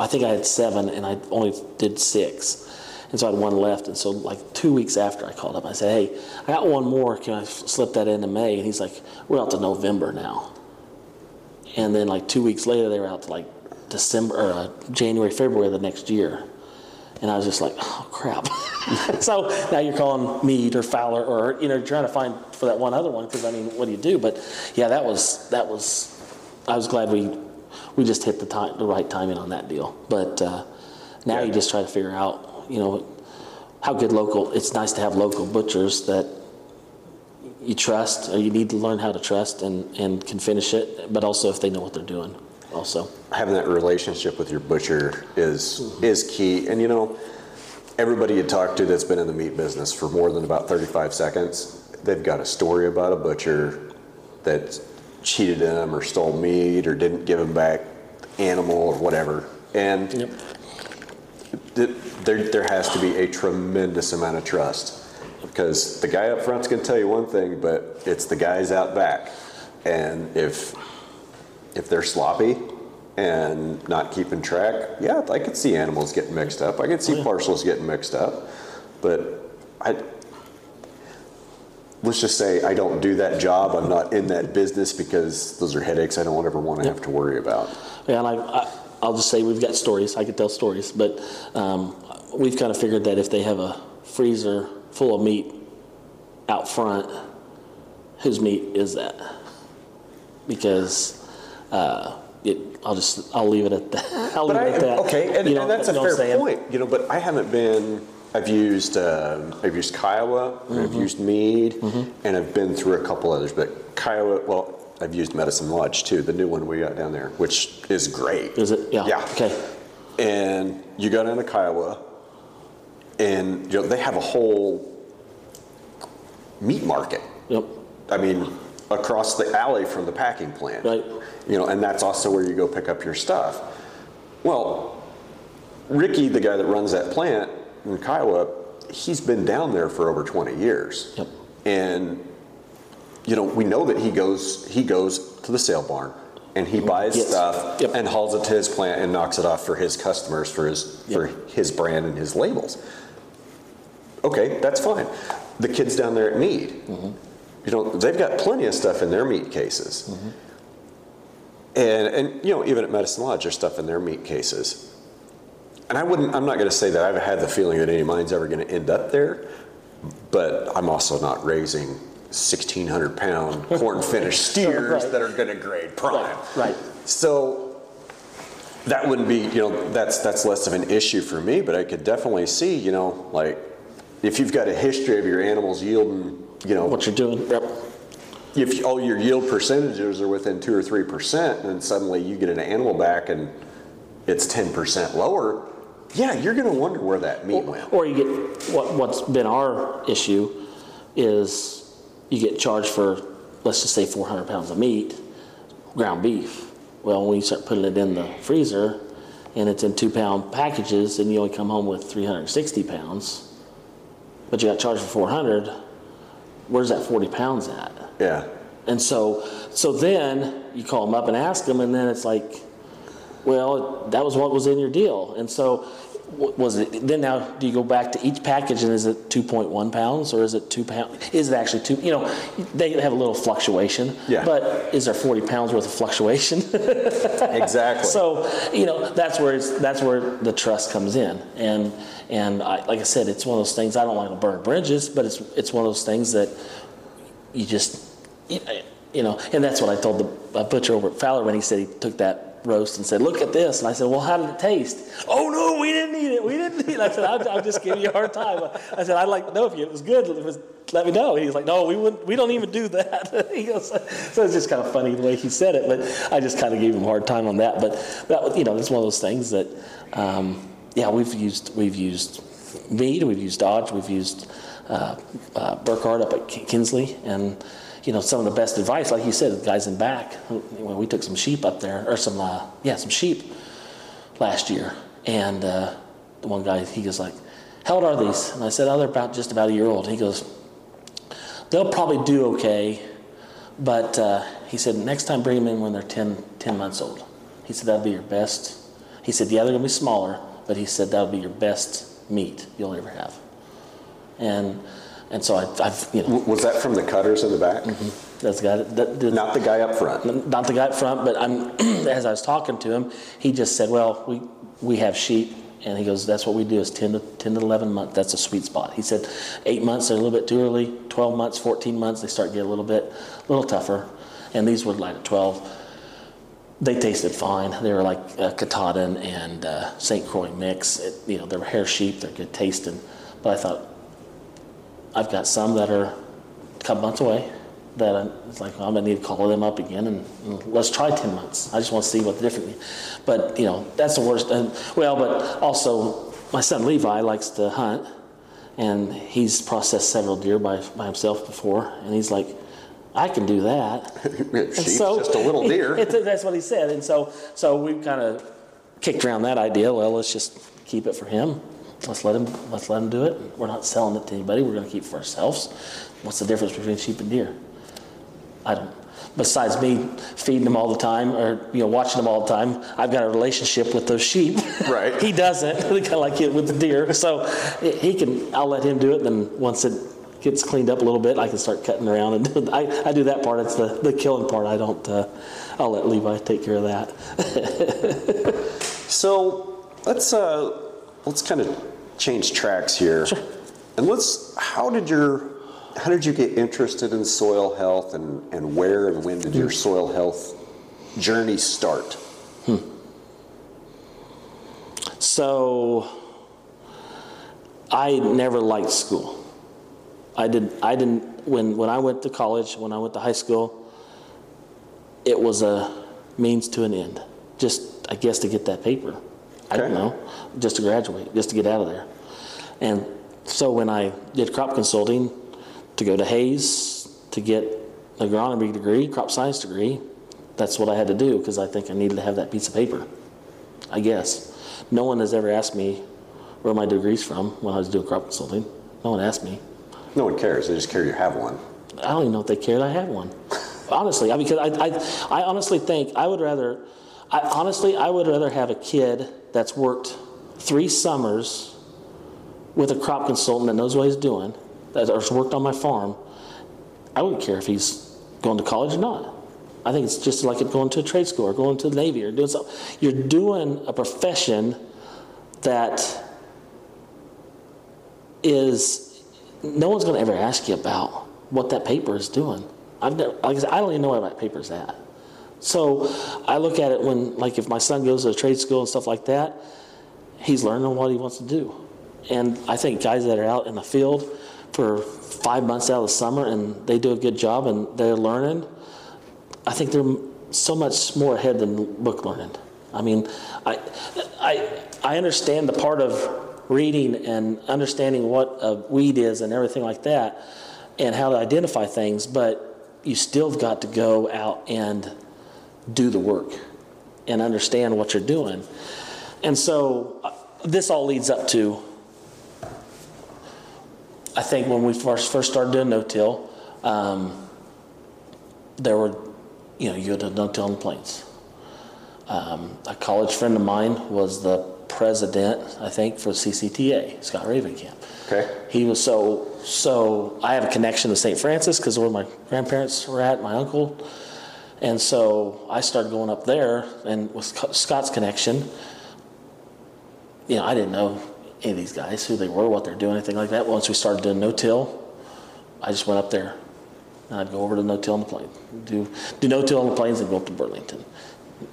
I think I had seven, and I only did six, and so I had one left. And so, like two weeks after, I called up. I said, "Hey, I got one more. Can I slip that into May?" And he's like, "We're out to November now." And then, like two weeks later, they were out to like December or uh, January, February of the next year. And I was just like, "Oh crap!" so now you're calling Meade or Fowler, or you know, trying to find for that one other one. Because I mean, what do you do? But yeah, that was that was. I was glad we we just hit the time, the right timing on that deal. But uh, now you just try to figure out, you know, how good local. It's nice to have local butchers that you trust, or you need to learn how to trust and and can finish it. But also if they know what they're doing, also. having that relationship with your butcher is is key. And you know, everybody you talk to that's been in the meat business for more than about 35 seconds, they've got a story about a butcher that cheated them or stole meat or didn't give them back animal or whatever. And Yep. th- there, there has to be a tremendous amount of trust because the guy up front's going to tell you one thing, but it's the guys out back. And if if they're sloppy and not keeping track, yeah, I could see animals getting mixed up. I could see oh, parcels getting mixed up, but I. Let's just say I don't do that job. I'm not in that business because those are headaches I don't ever want to have to worry about. Yeah, and I, I, I'll just say we've got stories. I could tell stories, but um, we've kind of figured that if they have a freezer full of meat out front, whose meat is that? Because uh, it, I'll just I'll leave it at that. I'll But leave I, it at that. okay, and, You know- and that's a you know what I'm fair point. You know, but I haven't been. I've used um, I've used Kiowa, Mm-hmm. I've used Meade, and I've been through a couple others. But Kiowa, well, I've used Medicine Lodge too, the new one we got down there, which is great. Is it? Yeah. Yeah. Okay. And you go down to Kiowa, and you know they have a whole meat market. Yep. I mean, across the alley from the packing plant. Right. You know, and that's also where you go pick up your stuff. Well, Ricky, the guy that runs that plant in Kiowa, he's been down there for over 20 years. Yep. And you know, we know that he goes he goes to the sale barn and he buys Yes. stuff Yep. and hauls it to his plant and knocks it off for his customers for his for his brand and his labels. Okay, that's fine. The kids down there at Meade, Mm-hmm. you know, they've got plenty of stuff in their meat cases. Mm-hmm. And, and you know, even at Medicine Lodge, there's stuff in their meat cases. And I wouldn't, I'm not going to say that I've had the feeling that any mine's ever going to end up there, but I'm also not raising 1,600 pound corn finished steers Right. that are going to grade prime. Right. So that wouldn't be, you know, that's that's less of an issue for me, but I could definitely see, you know, like if you've got a history of your animals yielding, you know, What you're doing, yep. if all your yield percentages are within two or three percent, and suddenly you get an animal back and it's ten percent lower, yeah, you're going to wonder where that meat went. Or you get, what, what's been our issue is you get charged for, let's just say 400 pounds of meat, ground beef. Well, when you start putting it in the freezer and it's in two pound packages and you only come home with 360 pounds, but you got charged for 400, where's that 40 pounds at? Yeah, And so, so then you call them up and ask them, and then it's like, well, that was what was in your deal. And so, w- was it then? Now, do you go back to each package, and is it 2.1 pounds, or is it two pounds? Is it actually two? You know, they have a little fluctuation. Yeah. But is there 40 pounds worth of fluctuation? exactly. So you know that's where it's, that's where the trust comes in, and and I, like I said, it's one of those things. I don't want to burn bridges, but it's it's one of those things that you just you know, and that's what I told the uh, butcher over at Fowler when he said he took that roast and said, "Look at this," and I said, "Well, how did it taste?" "Oh no, we didn't eat it. We didn't eat it." I said, "I'm, I'm just giving you a hard time." I said, "I'd like to know if it was good. It was, let me know." He was like, "No, we wouldn't. We don't even do that." he goes, so it's just kind of funny the way he said it, but I just kind of gave him a hard time on that. But that, you know, it's one of those things that, um, yeah, we've used we've used Meade, we've used Dodge, we've used uh, uh, Burkhardt up at Kinsley, and you know some of the best advice, like you said, guys in back. When we took some sheep up there, or some uh, yeah, some sheep last year, and uh, the one guy he goes like, "How old are these?" And I said, "Oh, they're about just about a year old." He goes, "They'll probably do okay." But uh, he said, next time bring them in when they're 10, 10 months old. He said, that'll be your best. He said, yeah, they're going to be smaller, but he said, that'll be your best meat you'll ever have. And and so I, I've, you know, was that from the cutters in the back? that's the guy that, that, Not the guy up front. not the guy up front, but I'm, as I was talking to him, he just said, well, we, we have sheep. And he goes, that's what we do is 10 to, 10 to 11 months. That's a sweet spot. He said, eight months, they're a little bit too early. 12 months, 14 months, they start to get a little bit, a little tougher. And these were like at 12. They tasted fine. They were like uh, Katahdin and uh, St. Croix mix. It, you know, they were hair sheep. They're good tasting. But I thought, I've got some that are a couple months away that I, it's like, well, I'm gonna need to call them up again and, and let's try 10 months. I just want to see what the difference. Is. But you know, that's the worst. And, well, but also my son Levi likes to hunt, and he's processed several deer by by himself before, and he's like, I can do that. And Sheep's just a little deer. It, that's what he said, and so so we kind of kicked around that idea. Well, let's just keep it for him. Let's let him. Let's let him do it. We're not selling it to anybody. We're going to keep it for ourselves. What's the difference between sheep and deer? I don't. Besides me feeding them all the time, or you know, watching them all the time, I've got a relationship with those sheep. Right. he doesn't. kind of like it with the deer. So he can. I'll let him do it. Then once it gets cleaned up a little bit, I can start cutting around and do, I, I do that part. It's the, the killing part. I don't. Uh, I'll let Levi take care of that. So let's uh, let's kind of change tracks here, and let's. How did your how did you get interested in soil health, and and where and when did your hmm. soil health journey start? Hmm. So I never liked school. I did I didn't when when I went to college, when I went to high school, it was a means to an end. Just I guess to get that paper. I don't know. Just to graduate, just to get out of there. And so when I did crop consulting to go to Hays to get an agronomy degree, crop science degree, that's what I had to do because I think I needed to have that piece of paper. I guess. No one has ever asked me where my degree's from when I was doing crop consulting. No one asked me. No one cares. They just care you have one. I don't even know if they cared I had one. honestly, I because I, I, I honestly think I would rather, I honestly I would rather have a kid that's worked three summers with a crop consultant that knows what he's doing, that has worked on my farm. I wouldn't care if he's going to college or not. I think it's just like going to a trade school or going to the Navy or doing something. You're doing a profession that is no one's going to ever ask you about what that paper is doing. I've never, like I, said, I don't even know where that paper's at. So I look at it when, like, if my son goes to a trade school and stuff like that, he's learning what he wants to do. And I think guys that are out in the field for five months out of the summer and they do a good job and they're learning, I think they're so much more ahead than book learning. I mean, I, I, I understand the part of reading and understanding what a weed is and everything like that and how to identify things, but you still got to go out and do the work and understand what you're doing. And so uh, this all leads up to, I think when we first first started doing no-till, um, there were, you know, you had no-till on the plains. Um, a college friend of mine was the president, I think, for CCTA, Scott Ravenkamp. Okay. He was so so. I have a connection to St. Francis because where my grandparents were at, my uncle, and so I started going up there, and with Scott's connection, you know, I didn't know any of these guys, who they were, what they're doing, anything like that. Once we started doing no-till, I just went up there. And I'd go over to no-till on the plains, do do no-till on the plains, and go up to Burlington.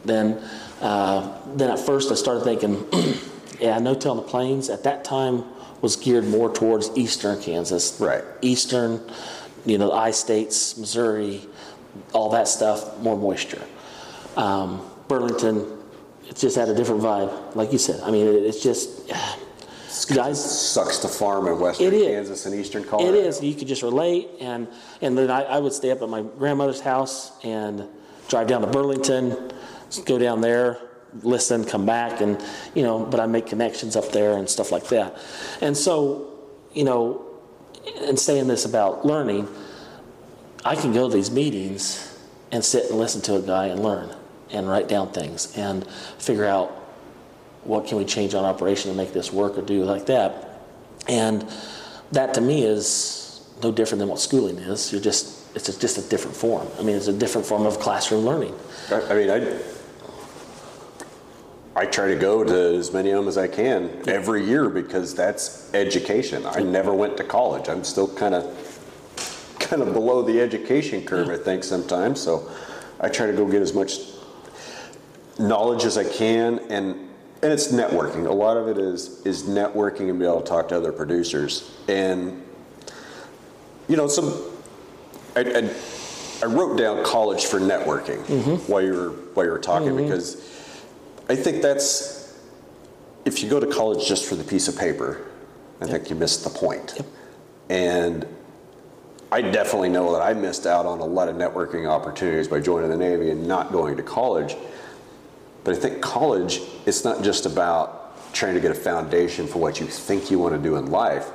Then, uh, then at first I started thinking, yeah, no-till on the plains. At that time was geared more towards eastern Kansas, Right. Eastern, you know, the I states, Missouri, all that stuff, more moisture. Um, Burlington, it just had a different vibe, like you said. I mean, it, it's just guys. Sucks to farm in western. Kansas and eastern Colorado. It is. You could just relate, and and then I, I would stay up at my grandmother's house and drive down to Burlington, go down there, listen, come back, and you know. But I make connections up there and stuff like that, and so you know, and saying this about learning, I can go to these meetings and sit and listen to a guy and learn and write down things and figure out what can we change on operation to make this work or do like that. And that to me is no different than what schooling is. You're just it's just a different form. I mean, it's a different form of classroom learning. I, I mean, I I try to go to as many of them as I can every year because that's education. I never went to college. I'm still kind of kind of below the education curve, I think sometimes. So I try to go get as much knowledge as I can, and and it's networking. A lot of it is is networking and be able to talk to other producers. And you know, some I, I, I wrote down college for networking mm-hmm. while you were while you were talking mm-hmm. because I think that's if you go to college just for the piece of paper, I think you missed the point. And I definitely know that I missed out on a lot of networking opportunities by joining the Navy and not going to college. But I think college, it's not just about trying to get a foundation for what you think you want to do in life,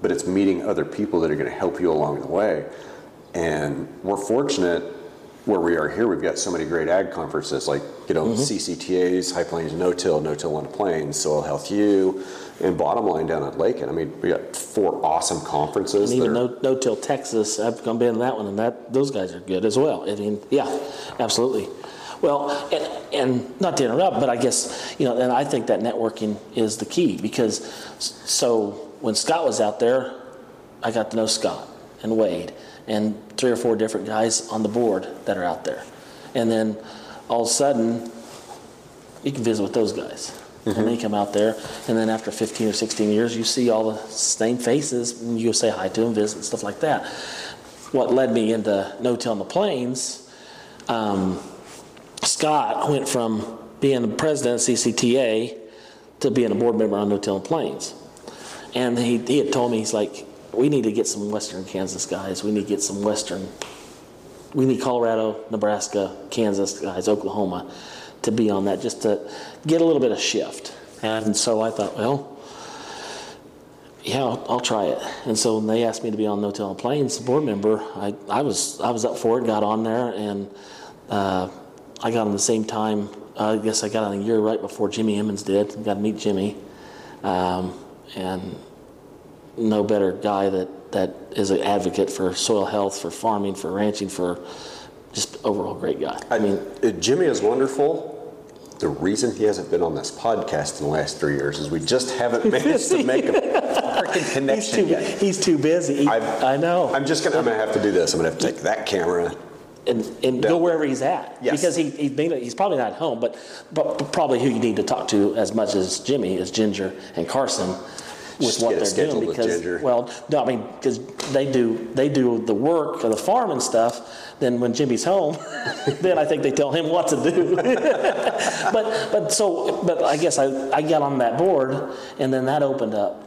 but it's meeting other people that are going to help you along the way. And we're fortunate where we are here, we've got so many great ag conferences like, you know, mm-hmm. CCTAs, High Plains No-Till, No-Till on the Plains, Soil Health U, and Bottom Line down at Lakin. I mean, we got four awesome conferences. And even no, no till Texas, I've gone been in that one, and that those guys are good as well. I mean, yeah, absolutely. Well, and, and not to interrupt, but I guess you know, and I think that networking is the key because so when Scott was out there, I got to know Scott and Wade and three or four different guys on the board that are out there, and then all of a sudden you can visit with those guys. And they come out there, and then after 15 or 16 years, you see all the same faces, and you say hi to them, visit, and stuff like that. What led me into No Till in the Plains, um, Scott went from being the president of CCTA to being a board member on No Till in the Plains. And he, he had told me, he's like, we need to get some Western Kansas guys. We need to get some Western, we need Colorado, Nebraska, Kansas guys, Oklahoma to be on that just to get a little bit of shift. And so I thought, well, yeah, I'll, try it. And so when they asked me to be on No Till on Plains board member, I, I was I was up for it, got on there, and uh, I got on the same time. I guess I got on a year right before Jimmy Emmons did. Got to meet Jimmy, um, and no better guy that that is an advocate for soil health, for farming, for ranching, for just overall great guy. I mean, Jimmy is wonderful. The reason he hasn't been on this podcast in the last three years is we just haven't managed to make a freaking He's connection too, yet. he's too busy. He- I've- I know. I'm just gonna, I'm gonna have to do this. I'm gonna have to take that camera. and, and go wherever he's at. Yes. Because he, he's, maybe, he's probably not at home, but, but probably who you need to talk to as much as Jimmy is Ginger and Carson with Just what get it they're doing. Because, well, no, I mean, because they do, they do the work of the farm and stuff. Then when Jimmy's home, then I think they tell him what to do. but, but so, but I guess I, I got on that board and then that opened up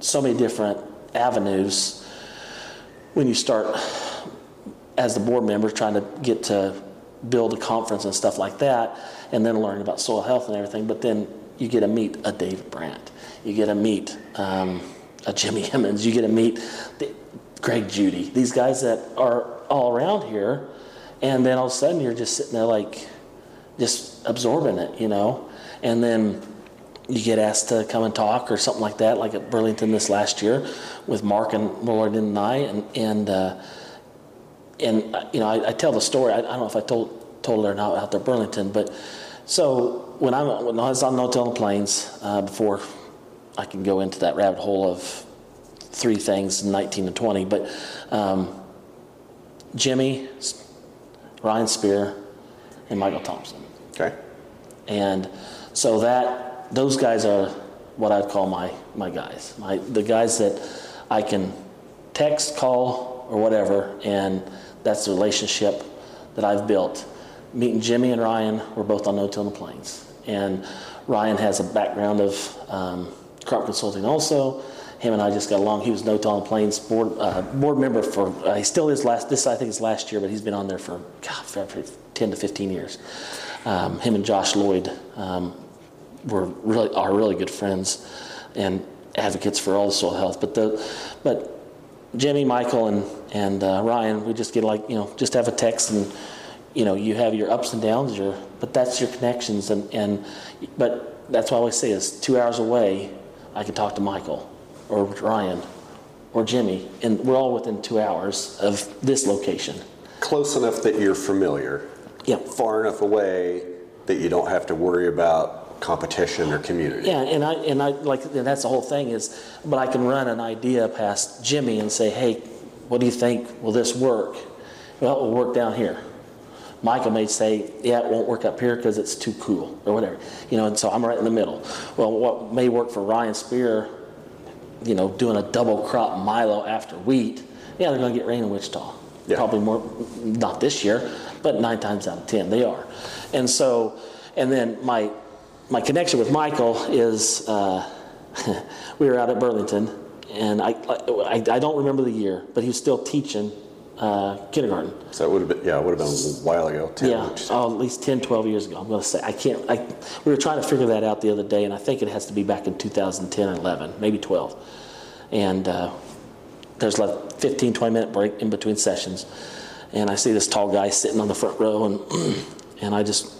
so many different avenues when you start as the board member trying to get to build a conference and stuff like that, and then learn about soil health and everything. But then you get to meet a David Brandt, you get to meet um, a Jimmy Emmons, you get to meet the, Greg Judy, these guys that are all around here, and then all of a sudden you're just sitting there like just absorbing it, you know, and then you get asked to come and talk or something like that, like at Burlington this last year with Mark and Lloyd and I, and and. Uh, and uh, you know, I, I tell the story. I, I don't know if I told told it or not out there, Burlington. But so when I when I was on No Till on the Plains, uh, before I can go into that rabbit hole of three things, 19 and 20. But um, Jimmy, Ryan Speer, and Michael Thompson. Okay. And so that those guys are what I'd call my my guys, my the guys that I can text, call, or whatever, and that's the relationship that I've built. Meeting Jimmy and Ryan, we're both on No Till the Plains, and Ryan has a background of um, crop consulting also. Him and I just got along. He was No the Plains board uh, board member for. Uh, he still is last. This I think is last year, but he's been on there for God, for 10 to 15 years. Um, him and Josh Lloyd um, were really are really good friends and advocates for all the soil health. But the but Jimmy, Michael, and and uh, Ryan, we just get like you know just have a text and you know you have your ups and downs, your but that's your connections and and but that's what I always say is two hours away, I can talk to Michael or Ryan or Jimmy, and we're all within two hours of this location. Close enough that you're familiar. Yep. Far enough away that you don't have to worry about competition or community. Yeah, and I and I like and that's the whole thing is, but I can run an idea past Jimmy and say, hey, what do you think? Will this work? Well, it will work down here. Michael may say, yeah, it won't work up here because it's too cool or whatever, you know. And so I'm right in the middle. Well, what may work for Ryan Speer, you know, doing a double crop Milo after wheat, yeah, they're going to get rain in Wichita. Yeah. Probably more, not this year, but nine times out of ten they are. And so, and then my my connection with Michael is uh, we were out at Burlington, and I, I I don't remember the year, but he was still teaching uh, kindergarten. So that would have been, yeah, it would have been a while ago. 10 Yeah, oh, at least 10, 12 years ago. I'm going to say I can't. I, we were trying to figure that out the other day, and I think it has to be back in 2010 or 11, maybe 12. And uh, there's like 15, 20 minute break in between sessions, and I see this tall guy sitting on the front row, and and I just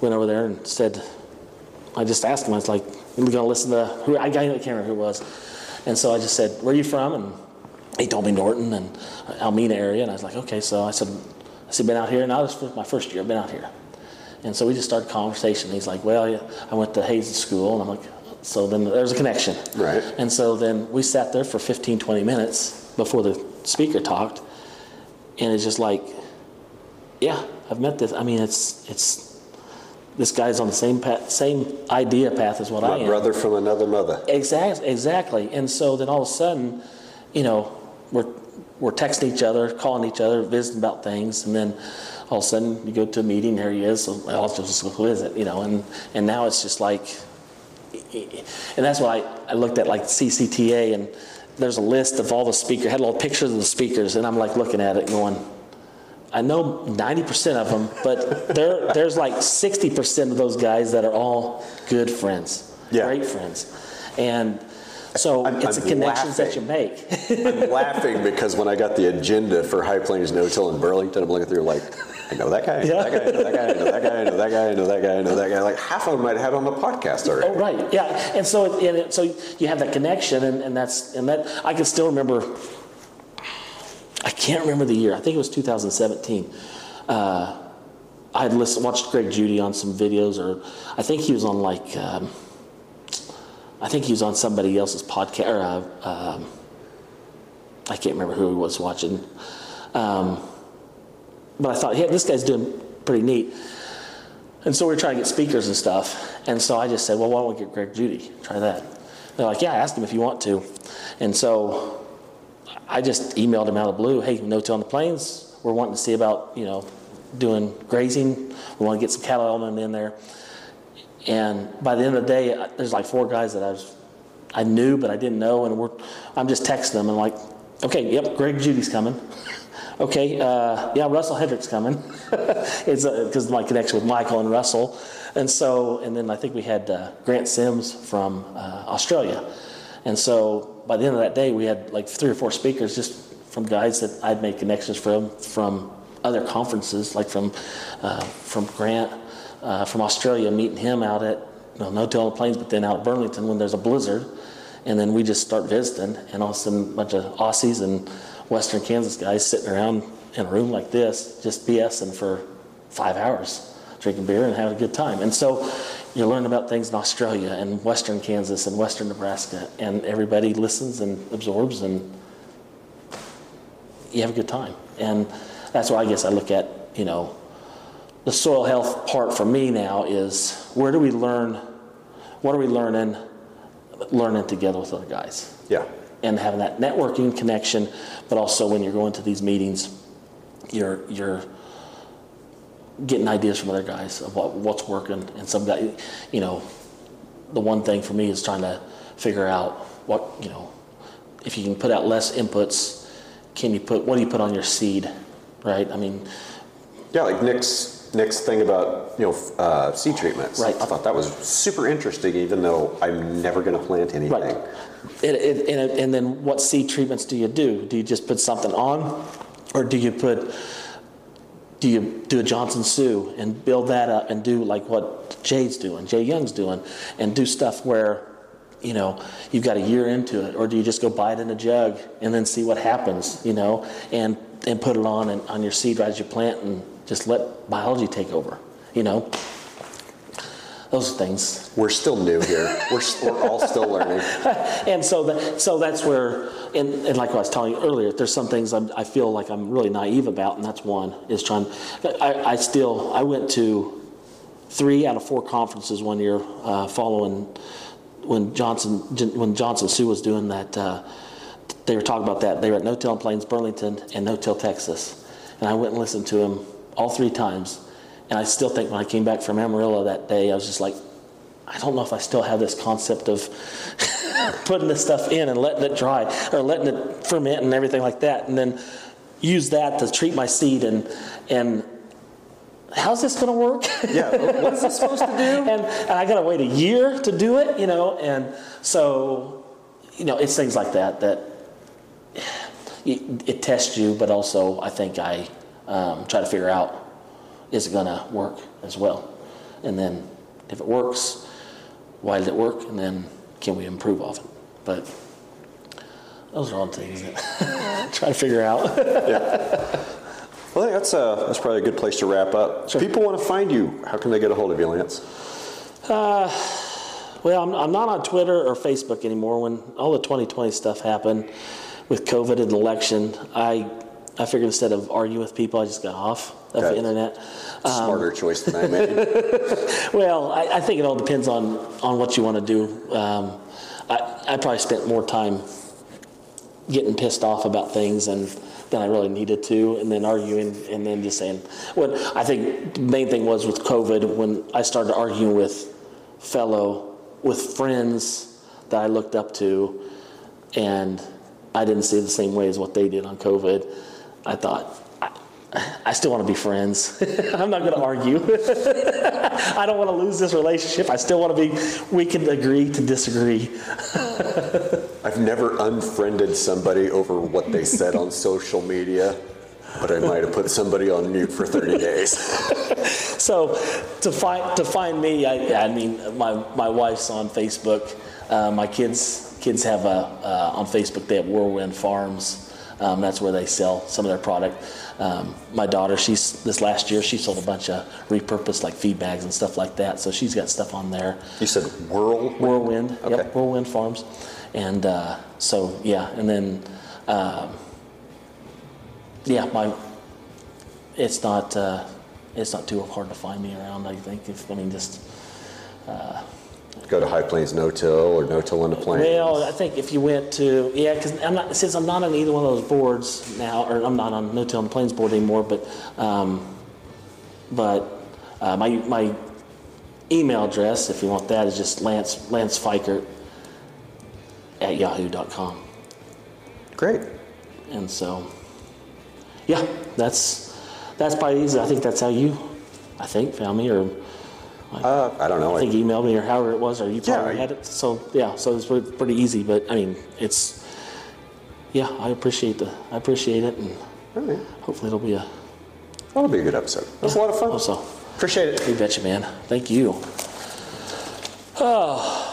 went over there and said, I just asked him. I was like, "Are we going to listen to who?" I, I can't remember who it was, and so I just said, "Where are you from?" And he told me Norton and Almena area, and I was like, "Okay." So I said, "I said been out here," and I was my first year. I've been out here, and so we just started conversation. He's like, "Well, yeah, I went to Hazen School," and I'm like, "So then there's a connection." Right. And so then we sat there for 15, 20 minutes before the speaker talked, and it's just like, yeah, I've met this. I mean, it's it's this guy's on the same path, same idea path as what I My am. brother from another mother. Exactly, exactly. And so then all of a sudden, you know, we're we're texting each other, calling each other, visiting about things, and then all of a sudden you go to a meeting, there he is. So I'll just go visit, you know. And and now it's just like, and that's why I, I looked at like CCTA, and there's a list of all the speakers, had little pictures of the speakers, and I'm like looking at it, going. I know 90% of them, but there, there's like 60% of those guys that are all good friends. Yeah. great friends, and so I'm- it's I'm the connections that you make. I'm laughing because when I got the agenda for High Plains No-Till in Burlington, I'm looking through like, I know that guy, I know that guy, I know that guy, I know that guy, I know that guy, I know that guy, I know that guy. Like half of them I'd had on the podcast already. Oh, right, yeah, and so, it- and it, so you have that connection, and, and that's, and that, I can still remember, I can't remember the year, I think it was 2017. Uh, I had listened, watched Greg Judy on some videos, or I think he was on like, um, I think he was on somebody else's podcast, or uh, um, I can't remember who he was watching. Um, but I thought, yeah, this guy's doing pretty neat. And so we were trying to get speakers and stuff. And so I just said, well, why don't we get Greg Judy? Try that. They're like, yeah, ask him if you want to. And so I just emailed him out of blue, hey, no till on the plains. We're wanting to see about, you know, doing grazing. We want to get some cattle element in there. And by the end of the day, there's like four guys that I was, I knew, but I didn't know. And we're, I'm just texting them and like, okay, yep, Greg Judy's coming. Okay, uh, yeah, Russell Hedrick's coming. it's because my connection with Michael and Russell, and so and then I think we had uh, Grant Sims from uh, Australia, and so by the end of that day we had like three or four speakers just from guys that I'd made connections from from other conferences, like from uh, from Grant uh, from Australia, meeting him out at no no till plains, but then out at Burlington when there's a blizzard, and then we just start visiting, and all of a sudden a bunch of Aussies and Western Kansas guys sitting around in a room like this, just BSing for five hours, drinking beer and having a good time. And so you learn about things in Australia and Western Kansas and Western Nebraska, and everybody listens and absorbs, and you have a good time. And that's why I guess I look at, you know, the soil health part for me now is where do we learn, what are we learning, learning together with other guys Yeah. and having that networking connection, but also when you're going to these meetings, you're you're getting ideas from other guys of what, what's working. And some guy, you know, the one thing for me is trying to figure out what you know, if you can put out less inputs, can you put what do you put on your seed, right? I mean, Yeah, like Nick's Nick's thing about you know uh, seed treatments. Right. I thought that was super interesting, even though I'm never going to plant anything. Right. It, it, and, it- and then what seed treatments do you do? Do you just put something on, or do you put, do you do a Johnson-Su and build that up and do like what Jay's doing, Jay Young's doing, and do stuff where, you know, you've got a year into it, or do you just go buy it in a jug and then see what happens, you know, and and put it on and on your seed right as you plant and just let biology take over, you know. Those things We're still new here. We're, we're all still learning. and so that, so that's where, and, and like I was telling you earlier, there's some things I'm, I feel like I'm really naive about, and that's one is trying. I, I still I went to three out of four conferences one year uh, following when Johnson when Johnson-Su was doing that. Uh, they were talking about that. They were at No Till in Plains, Burlington, and No Till, Texas, and I went and listened to him all three times. And I still think when I came back from Amarillo that day, I was just like, I don't know if I still have this concept of putting this stuff in and letting it dry or letting it ferment and everything like that, and then use that to treat my seed and and how's this going to work? Yeah. What is this supposed to do? and, and I got to wait a year to do it, you know, and so you know it's things like that that it, it tests you, but also I think I um, try to figure out is it going to work as well, and then if it works, why did it work, and then can we improve off it? But those are all things that try to figure out. Well, I think that's uh, that's probably a good place to wrap up. If people want to find you, how can they get a hold of you, Lance? Well, I'm, I'm not on Twitter or Facebook anymore. When all the 2020 stuff happened with COVID and election, I I figured instead of arguing with people, I just got off of the internet. Smarter choice than I made. Well, I, I think it all depends on, on what you want to do. Um, I, I probably spent more time getting pissed off about things and than I really needed to, and then arguing, and then just saying. What I think the main thing was with COVID when I started arguing with fellow, with friends that I looked up to, and I didn't see it the same way as what they did on COVID. I thought, I, I still want to be friends. I'm not going to argue. I don't want to lose this relationship. I still want to be, we can agree to disagree. I've never unfriended somebody over what they said on social media, but I might have put somebody on mute for 30 days. So to find, to find me, I, I mean, my, my wife's on Facebook. Uh, my kids, kids have a, uh, on Facebook, they have Whirlwind Farms. Um, that's where they sell some of their product. Um, my daughter, she's this last year, she sold a bunch of repurposed like feed bags and stuff like that. So she's got stuff on there. You said whirl? Whirlwind, Okay. yep, Whirlwind Farms, and uh, so yeah, and then um, yeah, my it's not uh, it's not too hard to find me around. I think if I mean just Go to High Plains No-Till or No-Till on the Plains. well, I think if you went to yeah, because I'm not since I'm not on either one of those boards now, or I'm not on No Till on the Plains board anymore, but um, but uh, my my email address, if you want that, is just Lance Lance Feikert at yahoo.com. Great. And so, yeah, that's that's probably easy. I think that's how you, I think, found me, or Uh, I don't know. I think emailed me, or however it was, or you probably Yeah, had it. So yeah, so it's pretty, pretty easy. But I mean, it's yeah, I appreciate the I appreciate it, and All right. hopefully it'll be a That'll be a good episode. That was a lot of fun. also. Appreciate it. You betcha, man. Thank you. Oh,